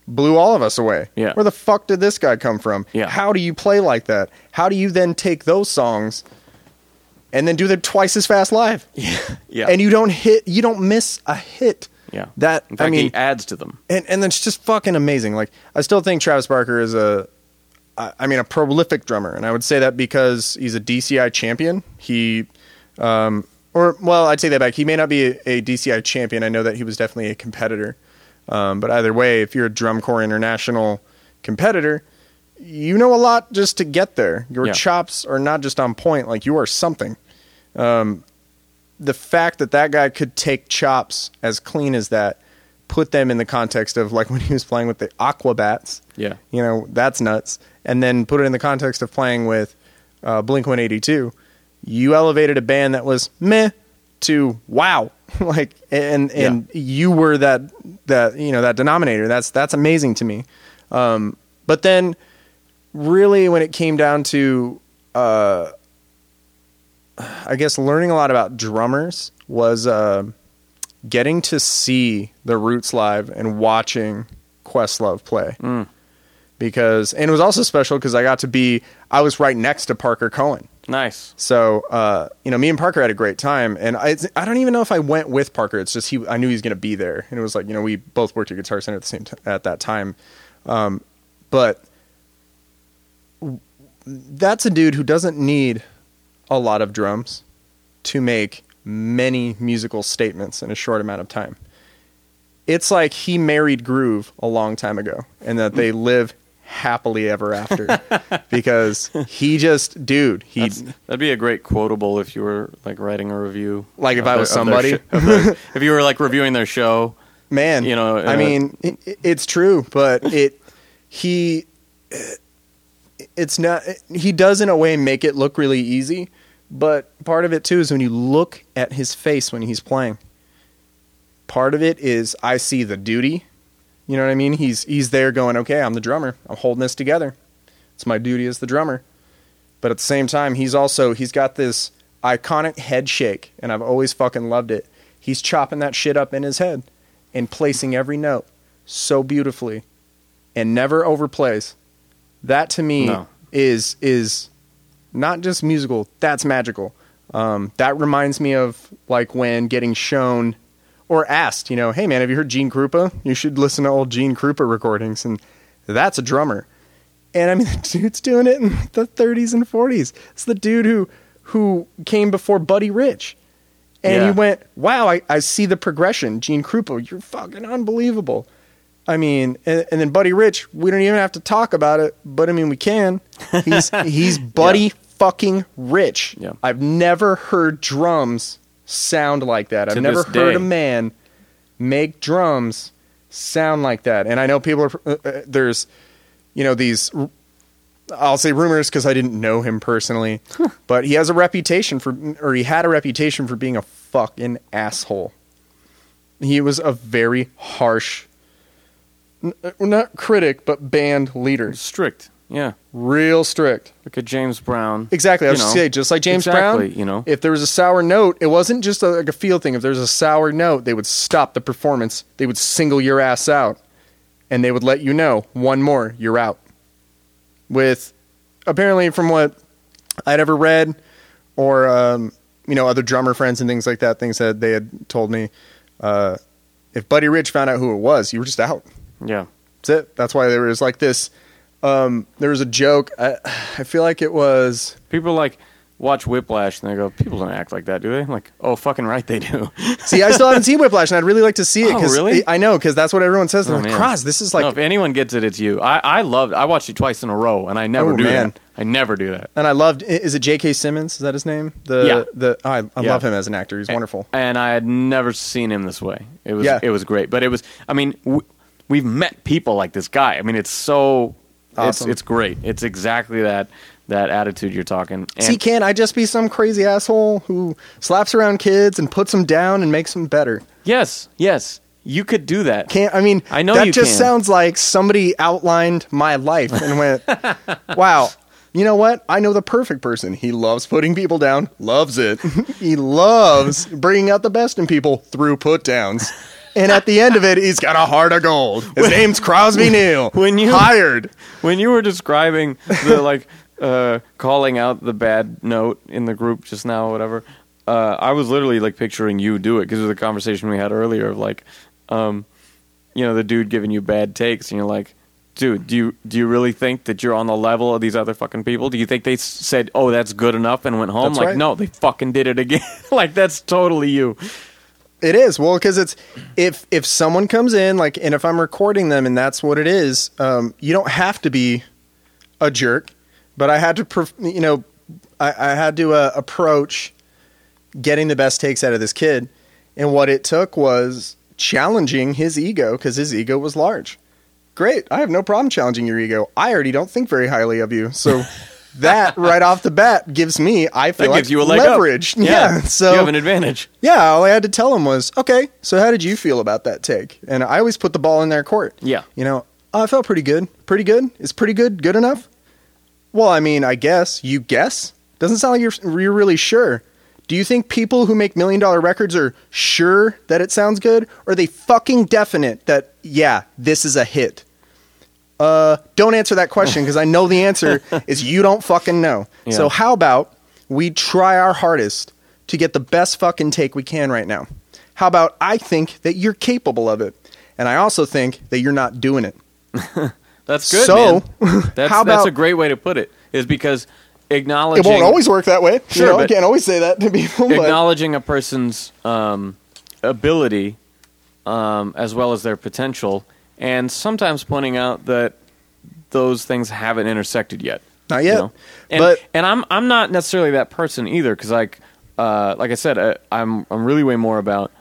blew all of us away. Yeah. where the fuck did this guy come from? Yeah. how do you play like that? How do you then take those songs and then do them twice as fast live yeah. and you don't hit you don't miss a hit yeah. that in fact, i mean he adds to them. and and it's just fucking amazing. Like I still think Travis Barker is a, I I mean, a prolific drummer, and I would say that because he's a DCI champion. He, um, or well, I'd say that back. He may not be a, a DCI champion. I know that he was definitely a competitor. Um, but either way, if you're a drum corps international competitor, you know a lot just to get there. Your Yeah. chops are not just on point. Like you are something the fact that that guy could take chops as clean as that, put them in the context of like when he was playing with the Aquabats, Yeah. you know, that's nuts. And then put it in the context of playing with uh, Blink 182, you elevated a band that was meh to wow. like, and, and you were that, that, you know, that denominator. That's, that's amazing to me. Um, but then really when it came down to, uh, I guess learning a lot about drummers was uh, getting to see the Roots live and watching Questlove play. Because and it was also special because I got to be I was right next to Parker Cohen Nice. So, uh, you know, me and Parker had a great time, and I, I don't even know if I went with Parker. It's just he, I knew he was going to be there, and it was like, you know, we both worked at Guitar Center at the same t- at that time, um, but that's a dude who doesn't need a lot of drums to make many musical statements in a short amount of time. It's like he married groove a long time ago, and that they live happily ever after because he just dude he That's, that'd be a great quotable if you were like writing a review. Like if I their- was their somebody? sh- their- if you were like reviewing their show. man You know, i uh, mean it, it's true but it he it's not he does in a way make it look really easy but part of it too is when you look at his face when he's playing. Part of it is i see the duty you know what i mean? He's he's there going okay i'm the drummer. I'm holding this together. It's my duty as the drummer. But at the same time he's also he's got this iconic head shake and i've always fucking loved it. He's chopping that shit up in his head and placing every note so beautifully and never overplays that to me No. is is not just musical that's magical. Um, that reminds me of like when getting shown or asked you know hey man have you heard gene krupa? You should listen to old gene krupa recordings. And that's a drummer. And i mean the dude's doing it in the 30s and 40s it's the dude who who came before buddy rich. And Yeah. he went wow I, I see the progression. Gene krupa you're fucking unbelievable I mean, and, and then Buddy Rich, we don't even have to talk about it, but I mean, we can. He's he's Buddy Yeah. fucking Rich. Yeah. I've never heard drums sound like that. I've never heard a man make drums sound like that. And I know people are uh, uh, there's, you know, these. I'll say rumors because I didn't know him personally, but he has a reputation for, or he had a reputation for being a fucking asshole. He was a very harsh, n- uh, not critic, but band leader. Strict. Yeah. Real strict. Like a James Brown. Exactly. I You was know. say, just like James Exactly, Brown. you know. if there was a sour note, it wasn't just a, like a feel thing. If there was a sour note, they would stop the performance. They would single your ass out, and they would let you know one more, you're out. With apparently, from what I'd ever read, or um, you know, other drummer friends and things like that, things that they had told me, uh, if Buddy Rich found out who it was, you were just out. Yeah. That's it. That's why there was like this. Um, there was a joke. I, I feel like it was. People like watch Whiplash and they go, people don't act like that, do they? I'm like, oh, fucking right they do. See, I still haven't seen Whiplash, and I'd really like to see it. Oh, 'cause really? I know because that's what everyone says. They're Oh, like, man. "Cross, this is like." no, if anyone gets it, it's you. I, I loved I watched it twice in a row and I never Oh, do man. that. I never do that. and I loved. i- Is it J.K. Simmons? Is that his name? The Yeah. the oh, I, I Yeah. love him as an actor. He's wonderful. And I had never seen him this way. It was Yeah. it was great. But it was I mean, w- we've met people like this guy. I mean, it's so Awesome. it's it's great. It's exactly that that attitude you're talking. And See, can't I just be some crazy asshole who slaps around kids and puts them down and makes them better? yes, yes, you could do that. Can't I mean? I know that just can. sounds like somebody outlined my life and went, "Wow." You know what? I know the perfect person. He loves putting people down. Loves it. he loves bringing out the best in people through put downs. And at the end of it, he's got a heart of gold. His name's Crosby Neal. when you- hired, when you were describing the like uh, calling out the bad note in the group just now, or whatever, uh, I was literally like picturing you do it because of the conversation we had earlier of like, um, you know, the dude giving you bad takes, and you're like, dude, do you do you really think that you're on the level of these other fucking people? Do you think they s- said, oh, that's good enough, and went home? That's like, right. no, they fucking did it again. like that's totally you. It is well because it's if if someone comes in like and if I'm recording them and that's what it is, um, you don't have to be a jerk, but I had to pref- you know I, I had to uh, approach getting the best takes out of this kid, and what it took was challenging his ego because his ego was large. Great, I have no problem challenging your ego. I already don't think very highly of you, so. That right off the bat gives me, I feel That like gives you a leverage. Yeah, so you have an advantage. yeah, all I had to tell him was, okay, so how did you feel about that take? And I always put the ball in their court. Yeah. You know, oh, I felt pretty good. Pretty good? Is pretty good good enough? Well, I mean, I guess. You guess? Doesn't sound like you're, you're really sure. Do you think people who make million dollar records are sure that it sounds good? Or are they fucking definite that, yeah, this is a hit? Uh, don't answer that question because I know the answer is you don't fucking know. Yeah. So how about we try our hardest to get the best fucking take we can right now. How about I think that you're capable of it, and I also think that you're not doing it. That's good, So, man. That's, how that's a great way to put it. Is because acknowledging It won't always work that way. Sure, you know, I can't always say that to people. But acknowledging a person's um, ability um, as well as their potential, and sometimes pointing out that those things haven't intersected yet. Not yet. And, But- and I'm I'm not necessarily that person either because like uh, like I said uh, I'm I'm really way more about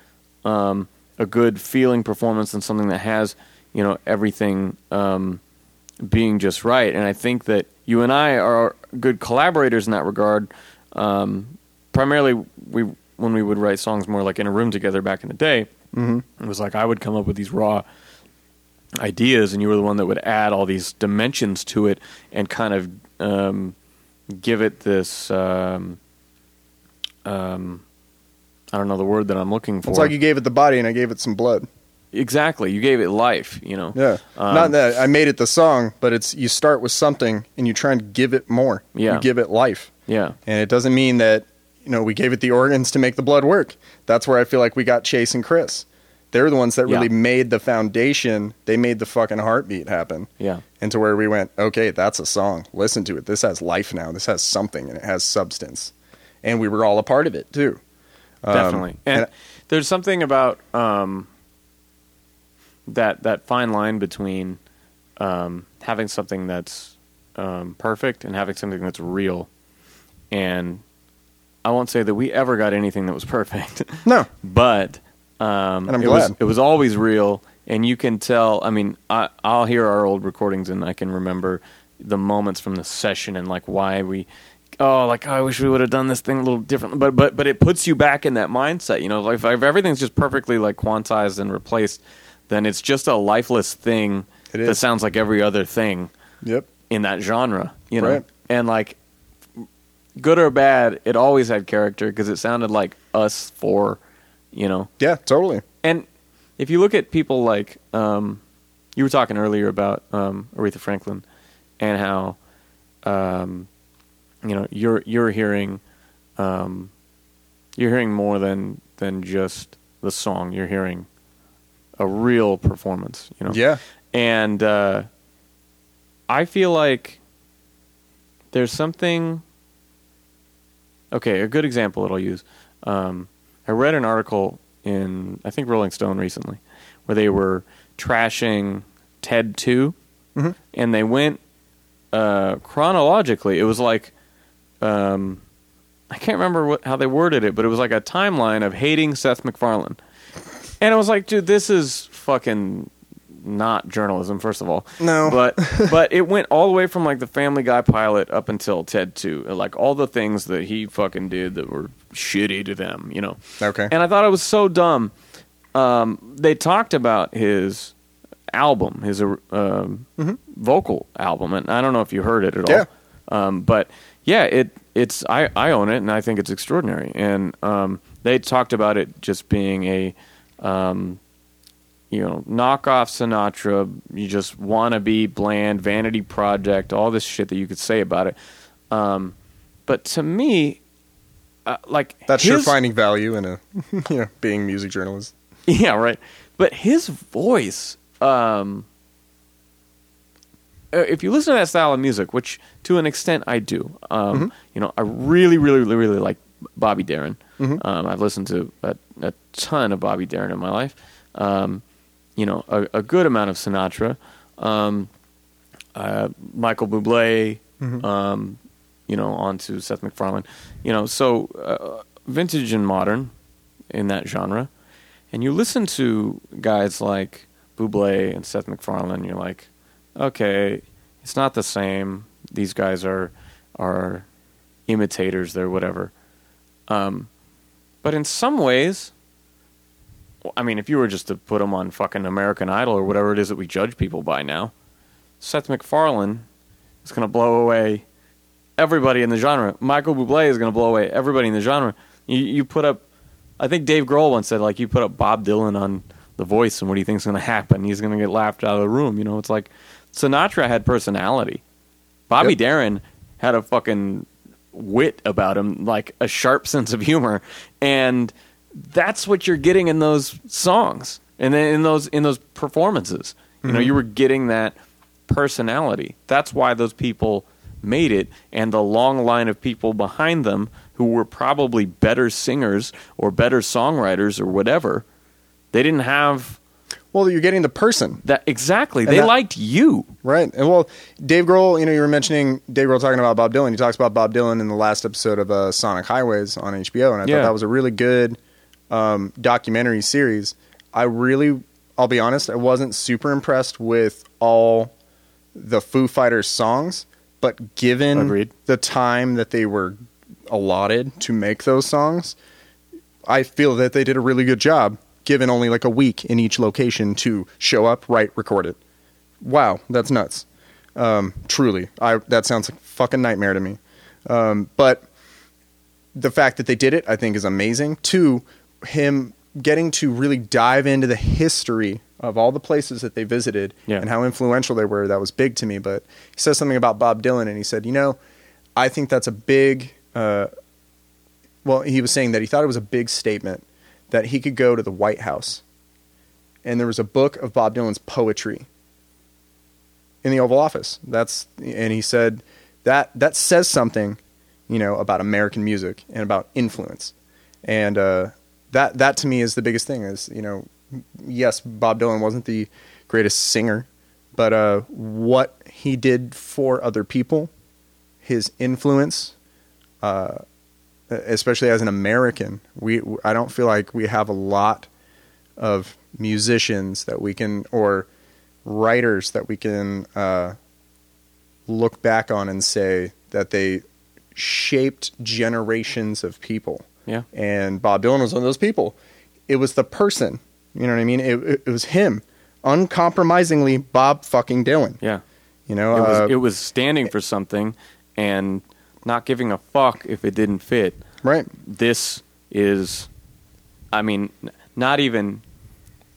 um, a good feeling performance than something that has you know everything um, being just right. And I think that you and I are good collaborators in that regard. Um, primarily, we when we would write songs more like in a room together back in the day, mm-hmm. it was like I would come up with these raw ideas, and you were the one that would add all these dimensions to it and kind of um, give it this. Um, um, I don't know the word that I'm looking for. it's like you gave it the body and I gave it some blood. exactly. You gave it life. You know. Yeah. Um, Not that I made it the song, but it's you start with something and you try and give it more. Yeah. You give it life. Yeah. And it doesn't mean that, you know, we gave it the organs to make the blood work. That's where I feel like we got Chase and Chris. They're the ones that really Yeah. made the foundation. They made the fucking heartbeat happen. Yeah. And to where we went, okay, that's a song. Listen to it. This has life now. This has something and it has substance. And we were all a part of it too. Um, Definitely. And, and- there's something about um, that that fine line between um, having something that's um, perfect and having something that's real. And I won't say that we ever got anything that was perfect, No. but um, And I'm it was it was always real. And you can tell. I mean, I, I'll hear our old recordings and I can remember the moments from the session and like why we oh like I wish we would have done this thing a little differently but but but it puts you back in that mindset you know like if, if everything's just perfectly like quantized and replaced then it's just a lifeless thing that sounds like every other thing Yep. in that genre you know Right. and like good or bad it always had character because it sounded like us for you know Yeah, totally. and if you look at people like um, you were talking earlier about um, Aretha Franklin and how um, you know you're you're hearing um, you're hearing more than than just the song. You're hearing a real performance. You know. Yeah. And uh, I feel like there's something. Okay, a good example that I'll use. Um, I read an article in I think Rolling Stone recently where they were trashing Ted 2 Mhm. and they went uh, chronologically. It was like um, I can't remember what, how they worded it, but it was like a timeline of hating Seth MacFarlane. And I was like, dude, this is fucking not journalism, first of all. No. But but it went all the way from like the Family Guy pilot up until Ted 2. Like all the things that he fucking did that were shitty to them, you know. Okay. And I thought it was so dumb. Um, they talked about his album, his uh, um, vocal album, and I don't know if you heard it at Yeah. all. Um, but yeah, it it's I, I own it, and I think it's extraordinary. And um, they talked about it just being a um, you know knockoff Sinatra. You just want to be bland, vanity project, all this shit that you could say about it. Um, but to me, uh, like That's sure his- finding value in a you know being music journalist. Yeah, right. But his voice, um, uh, if you listen to that style of music, which to an extent I do, um, you know, I really, really, really, really like Bobby Darin. Um, I've listened to a, a ton of Bobby Darin in my life. Um, you know, a, a good amount of Sinatra, um, uh, Michael Bublé, um, you know, onto Seth MacFarlane. You know, so uh, vintage and modern in that genre. And you listen to guys like Buble and Seth MacFarlane, you're like, okay, it's not the same. These guys are are imitators. They're whatever. Um, but in some ways, I mean, if you were just to put them on fucking American Idol or whatever it is that we judge people by now, Seth MacFarlane is going to blow away everybody in the genre. Michael Bublé is going to blow away everybody in the genre. You, you put up, I think Dave Grohl once said, like, you put up Bob Dylan on The Voice, and what do you think's going to happen? He's going to get laughed out of the room. You know, it's like Sinatra had personality. Bobby Yep. Darin had a fucking wit about him, like a sharp sense of humor, and that's what you're getting in those songs and then in those in those performances. You know, you were getting that personality. That's why those people made it, and the long line of people behind them who were probably better singers or better songwriters or whatever. They didn't have Well, you're getting the person, that exactly. And they that- liked you. right? And well, Dave Grohl, you know, you were mentioning Dave Grohl talking about Bob Dylan. He talks about Bob Dylan in the last episode of uh, Sonic Highways on HBO, and I Yeah. thought that was a really good um, documentary series. I really, I'll be honest, I wasn't super impressed with all the Foo Fighters songs, but given Agreed. the time that they were allotted to make those songs, I feel that they did a really good job, given only like a week in each location to show up, write, record it. Wow, that's nuts. Um, truly, I that sounds like a fucking nightmare to me. Um, but the fact that they did it, I think, is amazing. Two, him getting to really dive into the history of all the places that they visited Yeah. and how influential they were. That was big to me. But he says something about Bob Dylan, and he said, you know, I think that's a big. Uh, well, he was saying that he thought it was a big statement that he could go to the White House, and there was a book of Bob Dylan's poetry in the Oval Office. That's and he said that that says something, you know, about American music and about influence, and uh, that that to me is the biggest thing. Is you know, yes, Bob Dylan wasn't the greatest singer, but uh, what he did for other people, his influence, uh, especially as an American, we I don't feel like we have a lot of musicians that we can or writers that we can uh, look back on and say that they shaped generations of people. Yeah. And Bob Dylan was one of those people. It was the person. You know what I mean? It, it, it was him, uncompromisingly Bob fucking Dylan. Yeah. You know, It was uh, it was standing for something and not giving a fuck if it didn't fit. right? This is I mean not even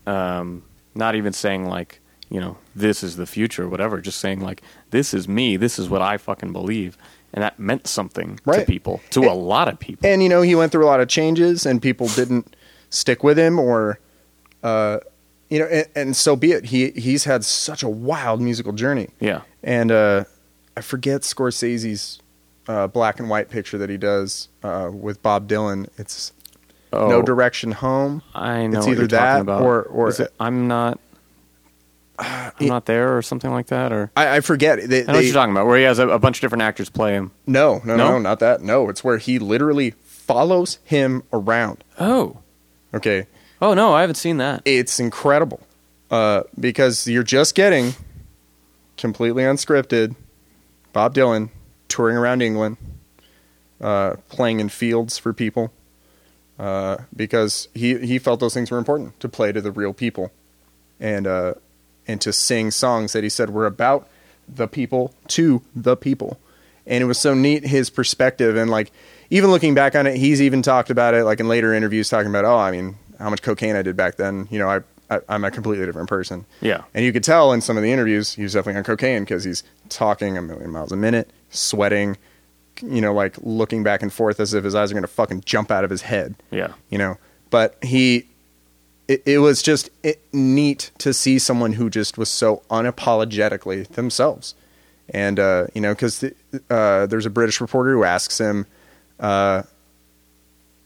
um not even saying like, you know, this is the future or whatever, just saying like this is me, this is what I fucking believe. And that meant something to people, to a lot of people. And you know, he went through a lot of changes, and people didn't stick with him, or uh, you know, and, and so be it. He he's had such a wild musical journey. yeah. And uh, I forget Scorsese's uh, black and white picture that he does uh, with Bob Dylan. It's Oh, No Direction Home. I know It's what either you're talking that about. or- or- Is it, I'm not I'm not there or something like that or I, I forget. They, I know what you're talking about, where he has a, a bunch of different actors play him. no, no, no, No? no, not that. No, it's where he literally follows him around. Oh, Okay, oh no, I haven't seen that. it's incredible uh, because you're just getting completely unscripted Bob Dylan touring around England, uh, playing in fields for people uh, because he, he felt those things were important to play to the real people and uh, and to sing songs that he said were about the people to the people. And it was so neat his perspective and like even looking back on it, he's even talked about it like in later interviews talking about, oh, I mean, how much cocaine I did back then. You know, I, I I'm a completely different person. Yeah. And you could tell in some of the interviews he was definitely on cocaine because he's talking a million miles a minute, sweating, you know, like looking back and forth as if his eyes are going to fucking jump out of his head Yeah. you know but he it, it was just it, neat to see someone who just was so unapologetically themselves. And uh, you know because uh, there's a british reporter who asks him uh,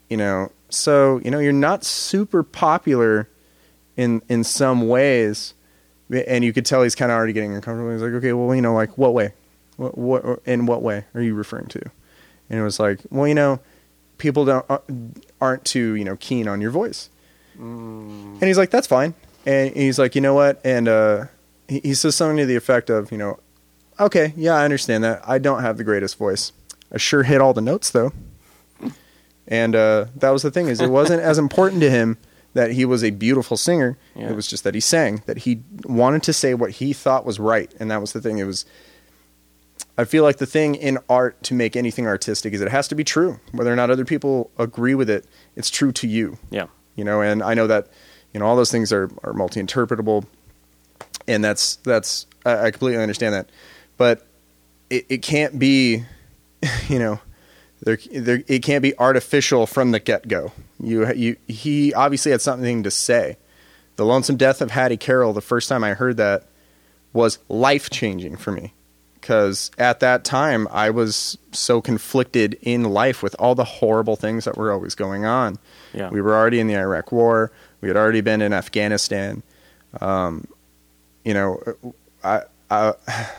you know so you know you're not super popular in in some ways. And you could tell he's kind of already getting uncomfortable. He's like okay well you know like what way? What, what in what way are you referring to? And it was like well you know people don't uh, aren't too you know keen on your voice and he's like that's fine and he's like you know what and uh he, he says something to the effect of you know okay yeah i understand that i don't have the greatest voice i sure hit all the notes though and uh that was the thing is it wasn't as important to him that he was a beautiful singer Yeah. it was just that he sang that he wanted to say what he thought was right and that was the thing it was I feel like the thing in art to make anything artistic is it has to be true. Whether or not other people agree with it, it's true to you. Yeah. You know, and I know that, you know, all those things are, are multi interpretable and that's that's I, I completely understand that. But it, it can't be you know, There, there, it can't be artificial from the get go. You, you, he obviously had something to say. The Lonesome Death of Hattie Carroll. The first time I heard that was life changing for me because at that time I was so conflicted in life with all the horrible things that were always going on. Yeah. We were already in the Iraq War. We had already been in Afghanistan. Um, you know, I, I,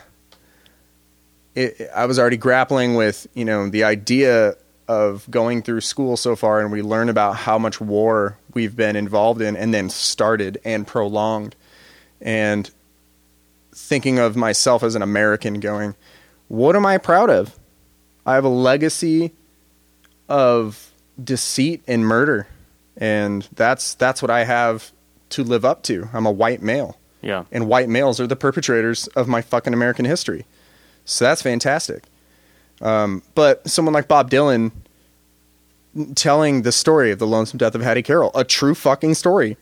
it, I was already grappling with, you know, the idea of going through school so far and we learn about how much war we've been involved in and then started and prolonged. And thinking of myself as an American going, what am I proud of? I have a legacy of deceit and murder. And that's that's what I have to live up to. I'm a white male. Yeah. And white males are the perpetrators of my fucking American history. So that's fantastic. Um, but someone like Bob Dylan telling the story of the lonesome death of Hattie Carroll, a true fucking story.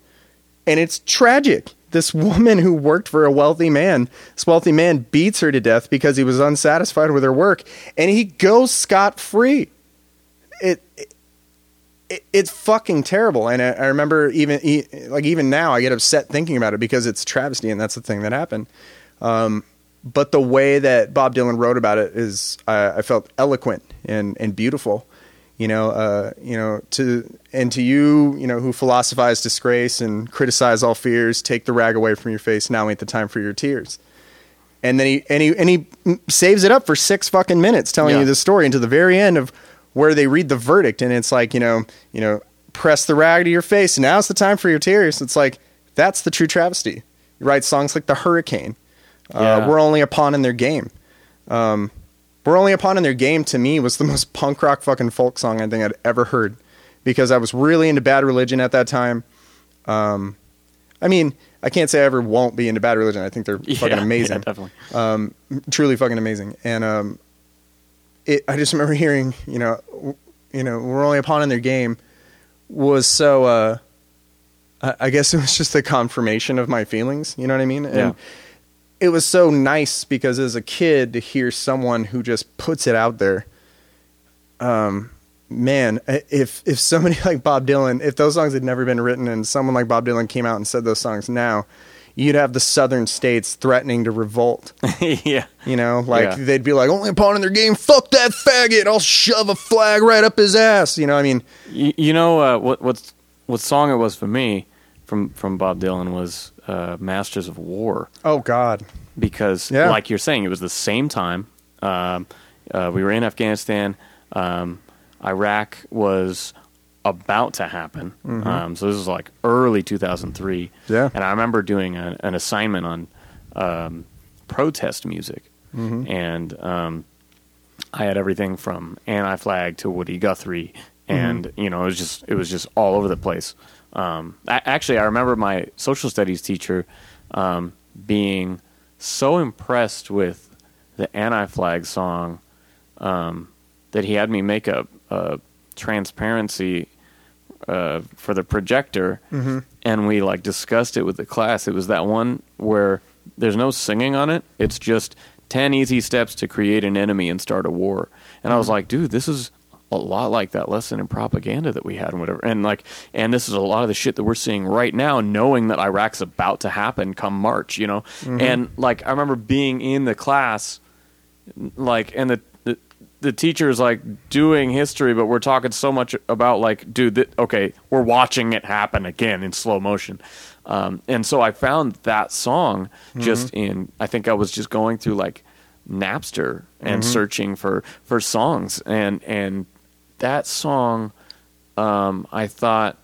And it's tragic. This woman who worked for a wealthy man, this wealthy man beats her to death because he was unsatisfied with her work, and he goes scot free. It, it, it's fucking terrible. And I, I remember even like even now, I get upset thinking about it because it's travesty, and that's the thing that happened. Um, but the way that Bob Dylan wrote about it is, I, I felt eloquent and and beautiful. You know, uh, you know, to and to you, you know, who philosophize disgrace and criticize all fears, take the rag away from your face. Now ain't the time for your tears. And then he and he and he saves it up for six fucking minutes, telling Yeah. you the story, and to the very end of where they read the verdict, and it's like, you know, you know, press the rag to your face. Now's the time for your tears. It's like that's the true travesty. You write songs like the Hurricane. Uh, Yeah. we're only a pawn in their game. Um, we're only a pawn in their game to me was the most punk rock fucking folk song I think I'd ever heard because I was really into Bad Religion at that time. Um, I mean, I can't say I ever won't be into Bad Religion. I think they're fucking amazing Yeah, definitely. um, truly fucking amazing. And um, it, I just remember hearing, you know, w- you know, we're only a pawn in their game was so. Uh, I, I guess it was just a confirmation of my feelings. You know what I mean? And Yeah. It was so nice because as a kid to hear someone who just puts it out there. Um, man, if if somebody like Bob Dylan, if those songs had never been written, and someone like Bob Dylan came out and said those songs now, you'd have the southern states threatening to revolt. yeah. You know, like Yeah. they'd be like, only a pawn in their game. Fuck that faggot. I'll shove a flag right up his ass. You know, I mean, You, you know uh, what what's what song it was for me from from Bob Dylan was uh, "Masters of War" oh God. because, Yeah. like you're saying, it was the same time. Um, uh, we were in Afghanistan. Um, Iraq was about to happen. Um, so this was like early 2003. Mm-hmm. Yeah. And I remember doing a, an assignment on um, protest music, Mm-hmm. and um, I had everything from Anti Flag to Woody Guthrie, and Mm-hmm. you know it was just it was just all over the place. Um, I, actually, I remember my social studies teacher um, being so impressed with the Anti Flag song um, that he had me make a, a transparency uh, for the projector, and we like discussed it with the class. It was that one where there's no singing on it. It's just ten easy steps to create an enemy and start a war. And I was like, dude, this is a lot like that lesson in propaganda that we had and whatever. And like, and this is a lot of the shit that we're seeing right now, knowing that Iraq's about to happen come March. You know, mm-hmm. and like I remember being in the class like and the, the the teacher is like doing history but we're talking so much about like dude th- okay we're watching it happen again in slow motion um, and so i found that song mm-hmm. just in i think i was just going through like napster and mm-hmm. searching for for songs and and that song um, i thought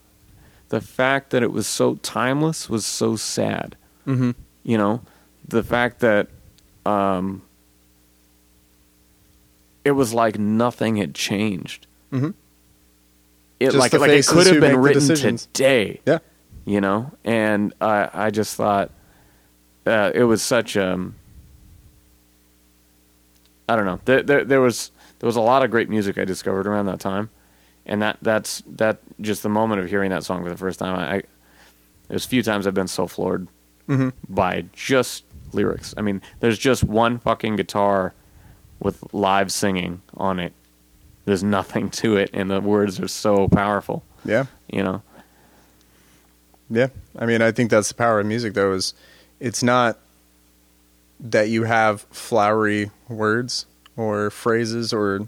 the fact that it was so timeless was so sad Mm-hmm. you know the fact that um it was like nothing had changed Mhm. it Just like like it could have been written today Yeah. you know and i i just thought uh, it was such a I don't know there, there there was there was a lot of great music i discovered around that time and that that's that just the moment of hearing that song for the first time i, I there's a few times i've been so floored Mm-hmm. by just lyrics. I mean, there's just one fucking guitar with live singing on it there's nothing to it, and the words are so powerful. Yeah. You know. Yeah. I mean, I think that's the power of music, though, is it's not that you have flowery words or phrases or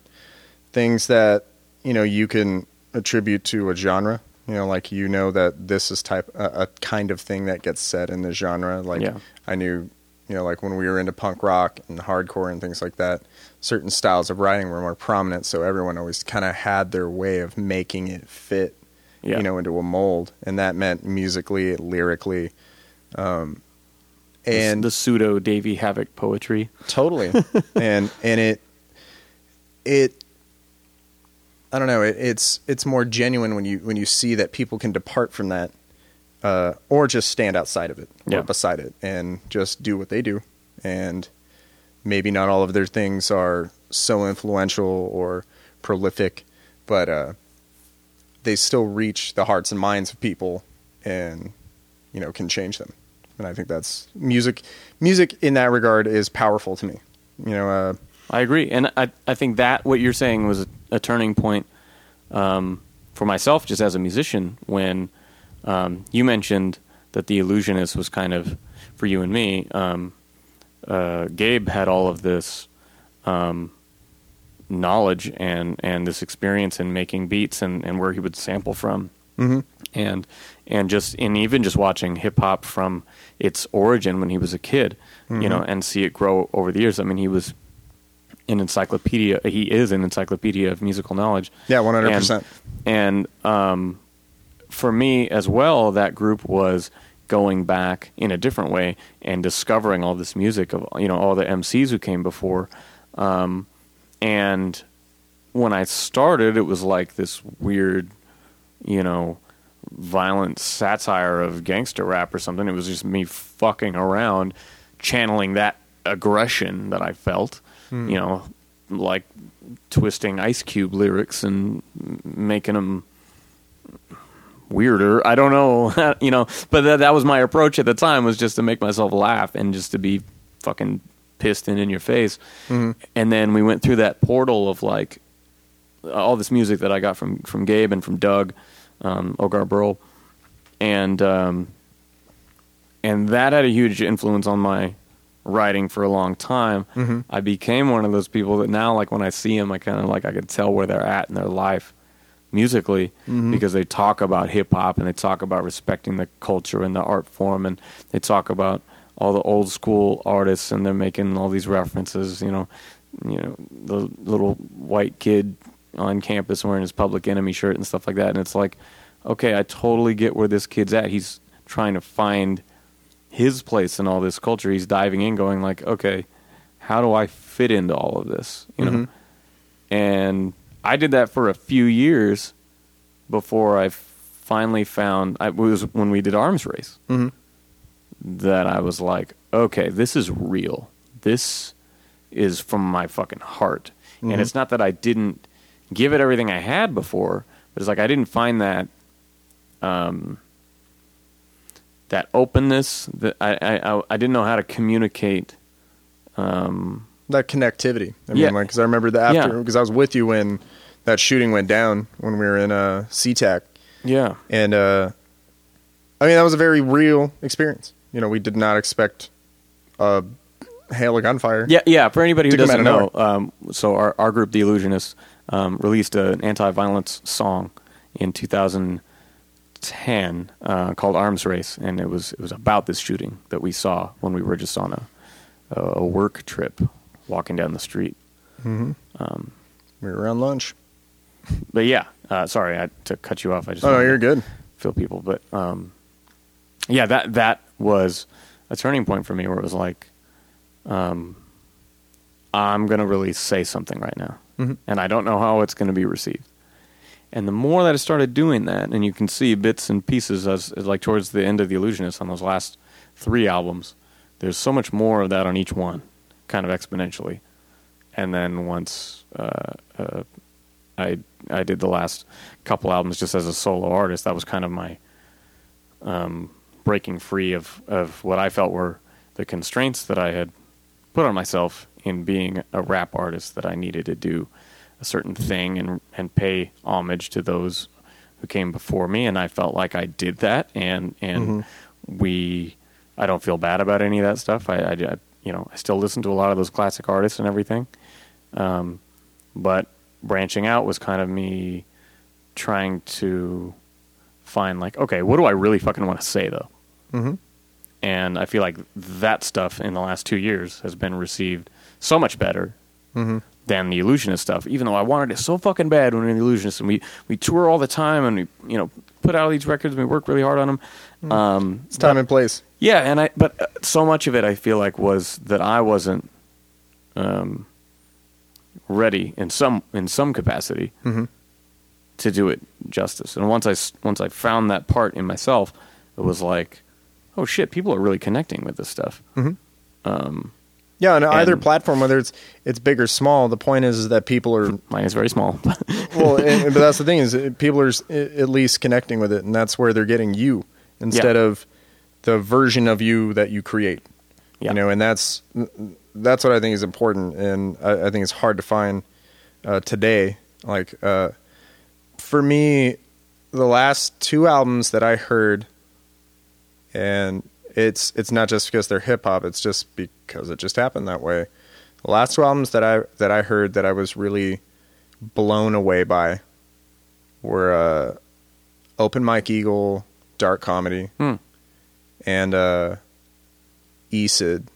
things that, you know, you can attribute to a genre. You know, like you know that this is type a, a kind of thing that gets said in the genre. Like Yeah. I knew, you know, like when we were into punk rock and hardcore and things like that, certain styles of writing were more prominent. So everyone always kind of had their way of making it fit Yeah. you know, into a mold, and that meant musically, lyrically, um, and the, the pseudo Davey Havok poetry. totally, and and it it I don't know, it, it's it's more genuine when you when you see that people can depart from that, uh, or just stand outside of it or Yeah. beside it and just do what they do, and maybe not all of their things are so influential or prolific, but uh, they still reach the hearts and minds of people and you know can change them and i think that's music music in that regard is powerful to me you know uh, I agree, and I I think that what you're saying was a, a turning point um, for myself, just as a musician. When um, you mentioned that the illusionist was kind of for you and me, um, uh, Gabe had all of this um, knowledge and and this experience in making beats and, and where he would sample from, mhm. and and just and even just watching hip hop from its origin when he was a kid, you know, and see it grow over the years. I mean, he was an encyclopedia. He is an encyclopedia of musical knowledge. yeah 100% And, and um, for me as well, that group was going back in a different way and discovering all this music of you know all the MCs who came before. Um, and when I started, it was like this weird, you know, violent satire of gangster rap or something. It was just me fucking around, channeling that aggression that I felt, you know, like twisting Ice Cube lyrics and making them weirder. I don't know, you know, but that, that was my approach at the time was just to make myself laugh and just to be fucking pissed and in your face. Mhm. And then we went through that portal of like all this music that I got from from Gabe and from Doug, um, Ogar Burl, and um, and that had a huge influence on my writing for a long time. Mhm. I became one of those people that now, like when I see them, I kind of like I could tell where they're at in their life musically Mhm. because they talk about hip hop and they talk about respecting the culture and the art form and they talk about all the old school artists and they're making all these references. You know, you know the little white kid on campus wearing his Public Enemy shirt and stuff like that. And it's like, okay, I totally get where this kid's at. He's trying to find his place in all this culture. He's diving in, going like, okay, how do I fit into all of this? You know, Mhm. and I did that for a few years before I finally found. I it was when we did Arms Race Mhm. that I was like, okay, this is real. This is from my fucking heart. Mhm. And it's not that I didn't give it everything I had before, but it's like I didn't find that um that openness that I I I- didn't know how to communicate um that connectivity i Yeah. mean like because i remember the after Yeah. because i was with you when that shooting went down when we were in uh SeaTac. yeah. and uh i mean that was a very real experience you know we did not expect a hail of gunfire Yeah, yeah. For anybody who doesn't know, um, so our, our group, The Illusionists, um, released an anti-violence song in 2010 uh, called "Arms Race," and it was it was about this shooting that we saw when we were just on a a work trip, walking down the street. Mhm. Um, we were on lunch but yeah, uh, sorry I, to cut you off. I just oh you're good Feel people, but um, yeah, that that was a turning point for me where it was like, um, I'm gonna really say something right now, Mhm. and I don't know how it's gonna be received. And the more that I started doing that, and you can see bits and pieces as, as like towards the end of the Illusionist on those last three albums, there's so much more of that on each one, kind of exponentially. And then once uh, uh, I I did the last couple albums just as a solo artist, that was kind of my um, breaking free of of what I felt were the constraints that I had put on myself in being a rap artist that I needed to do a certain thing and and pay homage to those who came before me, and I felt like I did that, and and we, I don't feel bad about any of that stuff. I, I, I- you know I still listen to a lot of those classic artists and everything, um, but branching out was kind of me trying to find like okay, what do I really fucking want to say though? Mhm. And I feel like that stuff in the last two years has been received so much better Mhm. than the illusionist stuff. Even though I wanted it so fucking bad when we were the illusionist, and we we tour all the time, and we you know put out all these records, and we work really hard on them. Um, It's time and place. yeah, and I but uh, so much of it I feel like was that I wasn't um, ready in some in some capacity Mhm. to do it justice. And once I once I found that part in myself, it was like, oh shit, people are really connecting with this stuff. Mhm. Um, Yeah, on either platform, whether it's it's big or small, the point is, is that people are mine is very small. well, and, but that's the thing is people are at least connecting with it, and that's where they're getting you instead Yeah. of the version of you that you create. Yeah. You know, and that's that's what I think is important, and I, I think it's hard to find uh, today. Like uh, for me, the last two albums that I heard, and it's it's not just because they're hip hop; it's just because it just happened that way. The last two albums that I that I heard that I was really blown away by were uh, Open Mike Eagle, Dark Comedy, Hmm. and uh, Esid,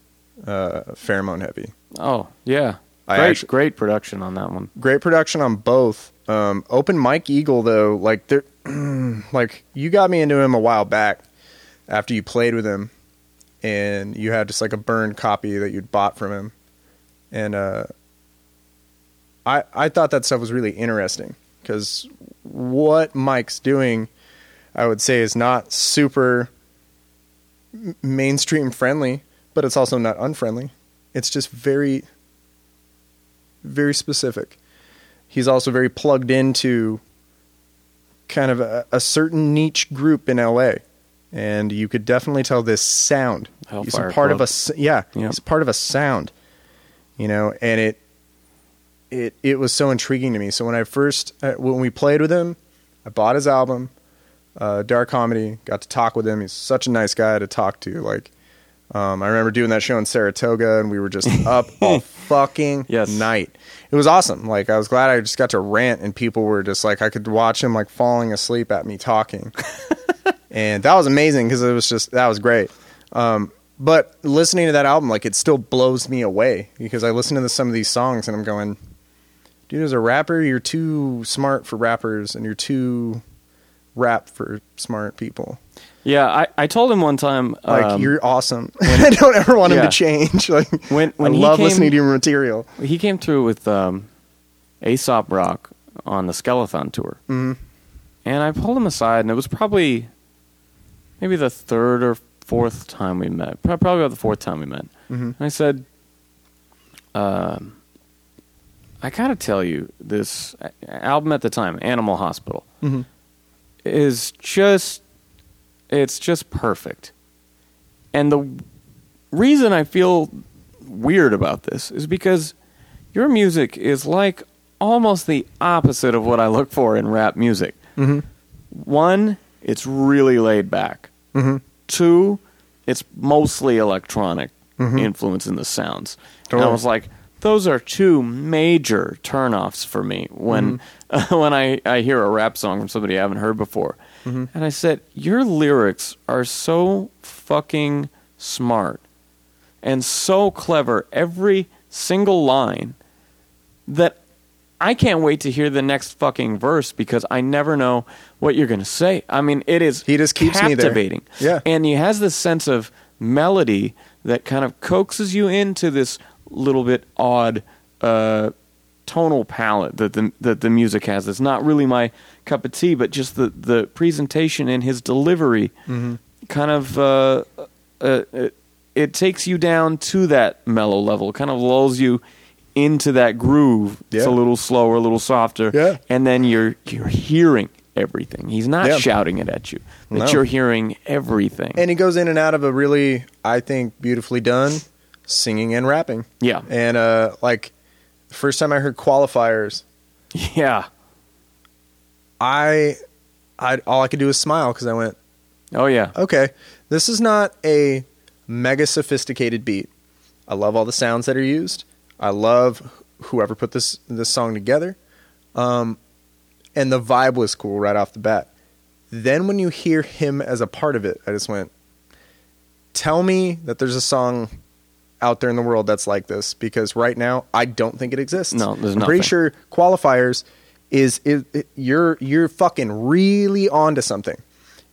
uh, Pheromone Heavy. oh yeah, I great actu- great production on that one. Great production on both. Um, Open Mike Eagle though, like they're like you got me into him a while back after you played with him, and you had just like a burned copy that you'd bought from him, and uh, I I thought that stuff was really interesting because what Mike's doing, I would say, is not super mainstream friendly, but it's also not unfriendly. It's just very very specific. He's also very plugged into kind of a, a certain niche group in LA, and you could definitely tell this sound. he's a Hellfyre part of Club. a s- yeah, Yep. he's part of a sound, you know, and it it it was so intriguing to me. So when I first uh, when we played with him, I bought his album, uh, Dark Comedy. Got to talk with him. He's such a nice guy to talk to. Like, um, I remember doing that show in Saratoga, and we were just up all fucking Yes. night. It was awesome. Like, I was glad I just got to rant, and people were just like, I could watch him like falling asleep at me talking, and that was amazing because it was just that was great. Um, but listening to that album, like, it still blows me away because I listen to some of these songs, and I'm going, dude, as a rapper, you're too smart for rappers, and you're too rap for smart people. Yeah, I, I told him one time Like um, you're awesome. I don't ever want him to change. Like When- when I love came- listening to your material. he came through with um, Aesop Rock on the Skelethon tour, Mhm. and I pulled him aside, and it was probably maybe the third or fourth time we met, Pro- probably about the fourth time we met. Mhm. And I said, um, "I gotta tell you, this album at the time, Animal Hospital, Mhm. is just it's just perfect. And the reason I feel weird about this is because your music is like almost the opposite of what I look for in rap music. Mhm. One, it's really laid back. Mhm. Two, it's mostly electronic mm-hmm. influence in the sounds. And I was like, those are two major turnoffs for me when mm-hmm. when I, I hear a rap song from somebody I haven't heard before. Mm-hmm. And I said, Your lyrics are so fucking smart and so clever, every single line, that I can't wait to hear the next fucking verse because I never know what you're going to say. I mean, it is He just keeps me there. Yeah. And he has this sense of melody that kind of coaxes you into this little bit odd uh, tonal palette that the that the music has. It's not really my cup of tea, but just the the presentation and his delivery Mm-hmm. kind of uh, uh, uh, it takes you down to that mellow level. Kind of lulls you into that groove. It's a little slower, a little softer, Yeah. and then you're you're hearing everything. He's not Yeah. shouting it at you, but No. you're hearing everything. And he goes in and out of a really, I think, beautifully done singing and rapping. yeah, And uh, like the first time I heard qualifiers, Yeah. I, I all I could do was smile because I went, Oh yeah. okay, this is not a mega sophisticated beat. I love all the sounds that are used. I love whoever put this this song together. Um, and the vibe was cool right off the bat. Then when you hear him as a part of it, I just went, tell me that there's a song out there in the world that's like this because right now I don't think it exists. No, there's I'm pretty sure qualifiers is, is it, you're you're fucking really onto something.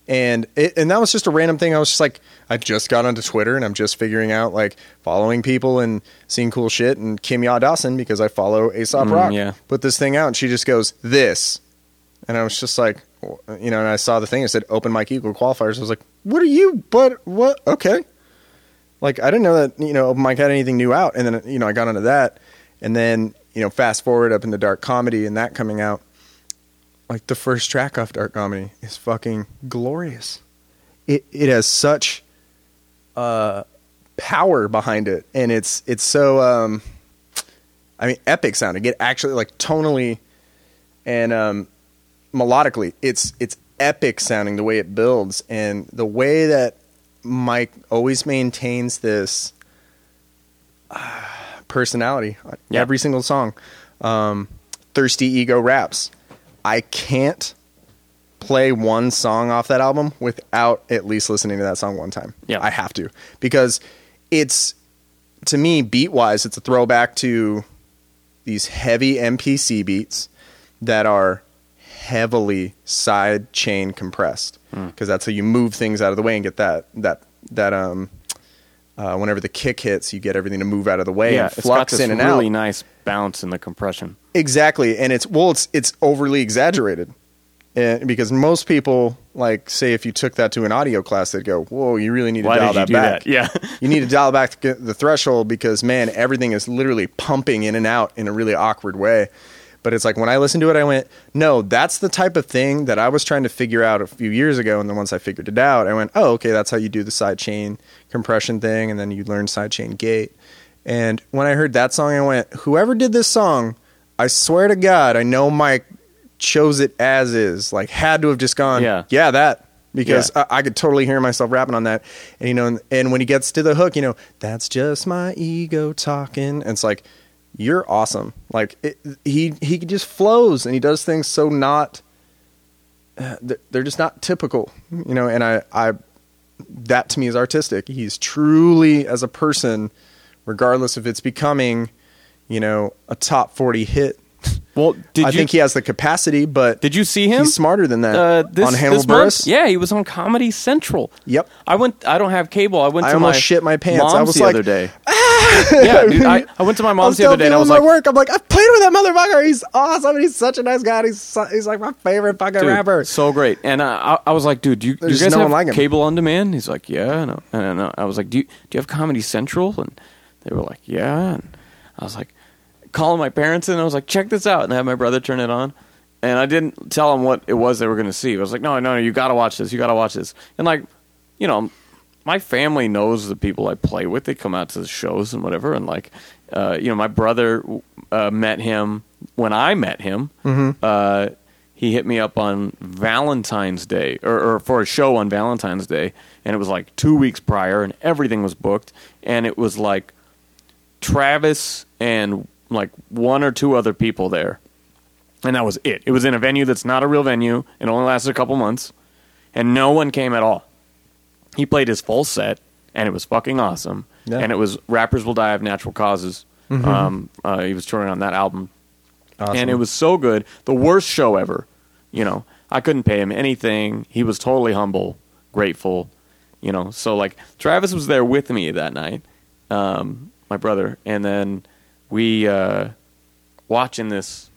And it, and that was just a random thing. I was just like, I just got onto Twitter and I'm just figuring out like following people and seeing cool shit. And Kimya Dawson, because I follow Aesop Mm, Rock, yeah. put this thing out and she just goes, This. And I was just like, you know, and I saw the thing. It said Open Mike Eagle qualifiers. I was like, what are you? But what? Okay. Like I didn't know that you know Open Mike had anything new out, and then you know I got onto that, and then you know fast forward up in the dark comedy and that coming out, like the first track off dark comedy is fucking glorious. It it has such uh power behind it, and it's it's so um, I mean epic sounding. It actually like tonally and um melodically it's it's epic sounding the way it builds and the way that Mike always maintains this uh, personality on Yeah. every single song. Um, Thirsty Ego raps. I can't play one song off that album without at least listening to that song one time. Yeah. I have to because it's to me beat wise it's a throwback to these heavy MPC beats that are heavily side chain compressed Hmm. because that's how you move things out of the way and get that that that um uh, whenever the kick hits you get everything to move out of the way Yeah. and It's got flux this in and really out nice bounce in the compression. exactly and it's well it's it's overly exaggerated and because most people like say if you took that to an audio class they'd go whoa you really need to Why dial that back that? Yeah. you need to dial back the threshold because man everything is literally pumping in and out in a really awkward way but it's like when i listened to it i went no that's the type of thing that i was trying to figure out a few years ago. And then once i figured it out i went oh okay that's how you do the side chain compression thing. And then you learn side chain gate. And when i heard that song i went whoever did this song i swear to god i know mike chose it as is. Like had to have just gone Yeah. yeah that. Because Yeah. I, I could totally hear myself rapping on that. And you know and, and when he gets to the hook you know that's just my ego talking. And it's like you're awesome. Like it, he he just flows and he does things so not they're- just not typical you know and i i that to me is artistic. He's truly as a person regardless if it's becoming you know a top 40 hit Well, did i you think he has the capacity but did you see him? he's smarter than that uh, this, on Hannibal? Buress. Yeah, he was on Comedy Central. Yep. I went. I don't have cable. I went. I to almost my shit my pants. I was the like, other day. yeah, dude. I, I went to my mom's the other day, and I was at like, work, I'm like, I played with that motherfucker. He's awesome. He's such a nice guy. He's so- he's like my favorite fucking dude, rapper. so great. And uh, I, I was like, dude, do you, do you guys no have like cable on demand? He's like, yeah. I- and I I was like, do you, do you have Comedy Central? And they were like, yeah. And I was like, calling my parents, and I was like, check this out, and I had my brother turn it on. And I didn't tell them what it was they were going to see. I was like, no, no, no, you got to watch this. You got to watch this. And like, you know, my family knows the people I play with. They come out to the shows and whatever. And like, uh, you know, my brother uh, met him when I met him. Uh, he hit me up on Valentine's Day or, or for a show on Valentine's Day, and it was like two weeks prior, and everything was booked, and it was like Travis and like one or two other people there, and that was it. It was in a venue that's not a real venue. It only lasted a couple months, and no one came at all. He played his full set, and it was fucking awesome. Yeah. And it was "Rappers Will Die of Natural Causes." Um, uh, he was touring on that album, Awesome. and it was so good. The worst show ever. You know, I couldn't pay him anything. He was totally humble, grateful. You know, so like Travis was there with me that night, um, my brother, and then we uh, watching this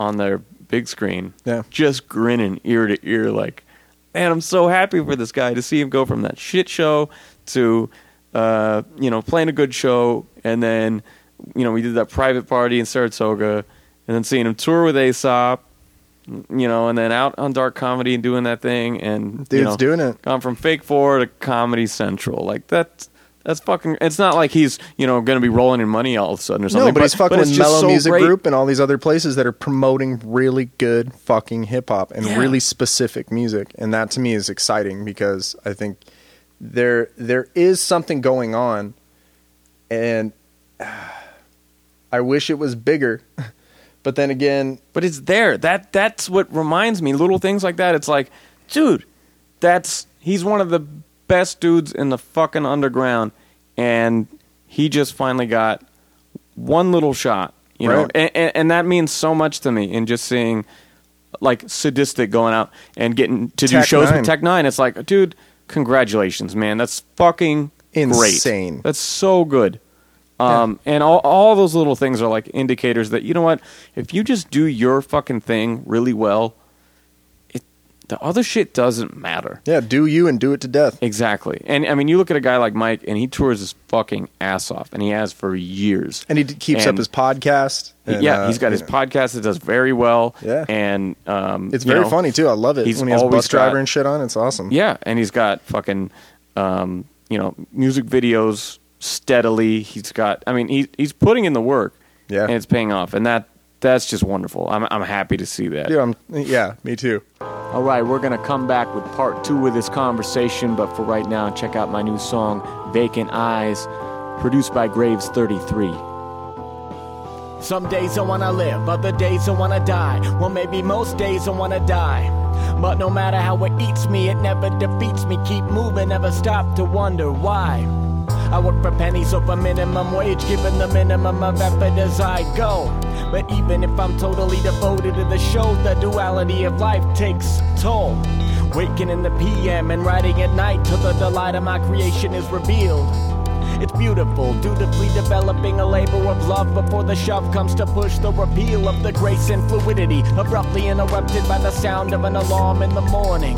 on their big screen, Yeah. just grinning ear to ear, like, man, I'm so happy for this guy to see him go from that shit show to, uh, you know, playing a good show, and then, you know, we did that private party in Saratoga, and then seeing him tour with Aesop, you know, and then out on dark comedy and doing that thing, and Dude's you know, doing it. Gone from Fake Four to Comedy Central, like that's That's fucking. It's not like he's you know going to be rolling in money all of a sudden or something. No, but, he's fucking it's with just Mellow so Music great. Group and all these other places that are promoting really good fucking hip hop and Yeah. really specific music, and that to me is exciting because I think there there is something going on, and I wish it was bigger, but then again, But it's there. That that's what reminds me. Little things like that. It's like, dude, that's he's one of the best dudes in the fucking underground, and he just finally got one little shot. You know, and, and, and that means so much to me. In just seeing like Sadistik going out and getting to do shows Nine. with Tech N9ne. It's like, dude, congratulations, man. That's fucking Insane. Great. That's so good. Um, and all, all those little things are like indicators that you know what? If you just do your fucking thing really well, the other shit doesn't matter. yeah, do you and do it to death. Exactly. And I mean, you look at a guy like Mike, and he tours his fucking ass off, and he has for years. And he d- keeps up his podcast. and, yeah, uh, he's got his know, podcast that does very well. Yeah. and um, It's very know, funny too. I love it he's when he has always Busdriver got- and shit on. It's awesome. Yeah, and he's got fucking, um, you know, music videos steadily. He's got. I mean, he he's putting in the work. Yeah. and it's paying off, and that that's just wonderful. I'm I'm happy to see that. Yeah, I'm, yeah, me too. All right, we're going to come back with part two of this conversation, but for right now, check out my new song, Vacant Eyes, produced by Graves 33. Some days I wanna live, other days I wanna die. Well, maybe most days I wanna die. But no matter how it eats me, it never defeats me. Keep moving, never stop to wonder why. I work for pennies over minimum wage, giving the minimum of effort as I go. But even if I'm totally devoted to the show, the duality of life takes toll. Waking in the PM and writing at night till the delight of my creation is revealed. It's beautiful, dutifully developing a labor of love before the shove comes to push the repeal of the grace and fluidity, abruptly interrupted by the sound of an alarm in the morning.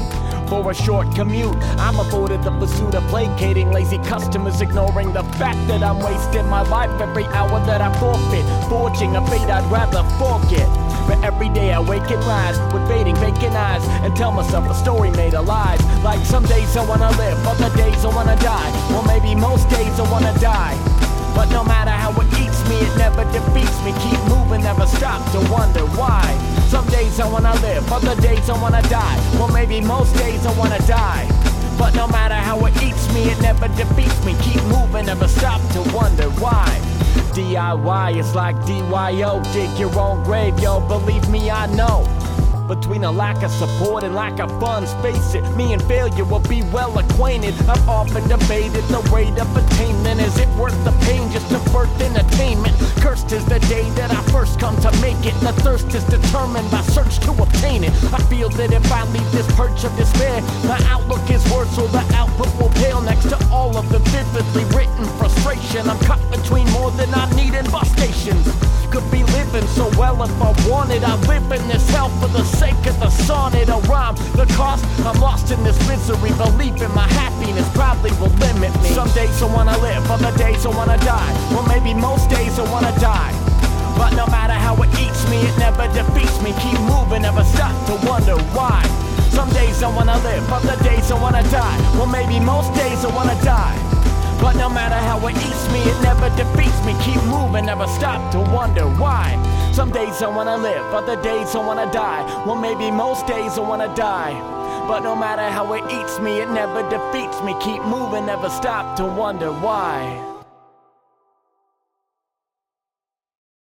For a short commute, I'm afforded the pursuit of placating lazy customers, ignoring the fact that I'm wasting my life every hour that I forfeit, forging a fate I'd rather forget. But every day I wake and rise with fading vacant eyes and tell myself a story made alive. Like some days I wanna live, other days I wanna die. Well, maybe most days I wanna die. But no matter how it eats me, it never defeats me. Keep moving, never stop to wonder why. Some days I wanna live, other days I wanna die. Well, maybe most days I wanna die. But no matter how it eats me, it never defeats me. Keep moving, never stop to wonder why. DIY is like DYO, dig your own grave, yo. Believe me, I know. Between a lack of support and lack of funds, face it, me and failure will be well acquainted. I've often debated the rate of attainment. Is it worth the pain just to birth entertainment? Cursed is the day that I first come to make it. The thirst is determined by search to obtain it. I feel that if I leave this perch of despair, the outlook is worse, so the output will pale next to all of the vividly written frustration. I'm caught between more than I need and bus stations. Could be living so well if I wanted. I live in this hell for the sake of the sonnet. A rhyme, the cost. I'm lost in this misery. Belief in my happiness probably will limit me. Some days I wanna live, other days I wanna die. Well, maybe most days I wanna die. But no matter how it eats me, it never defeats me. Keep moving, never stop to wonder why. Some days I wanna live, other days I wanna die. Well, maybe most days I wanna die. But no matter how it eats me, it never defeats me. Keep moving, never stop to wonder why. Some days I wanna live, other days I wanna die. Well, maybe most days I wanna die. But no matter how it eats me, it never defeats me. Keep moving, never stop to wonder why.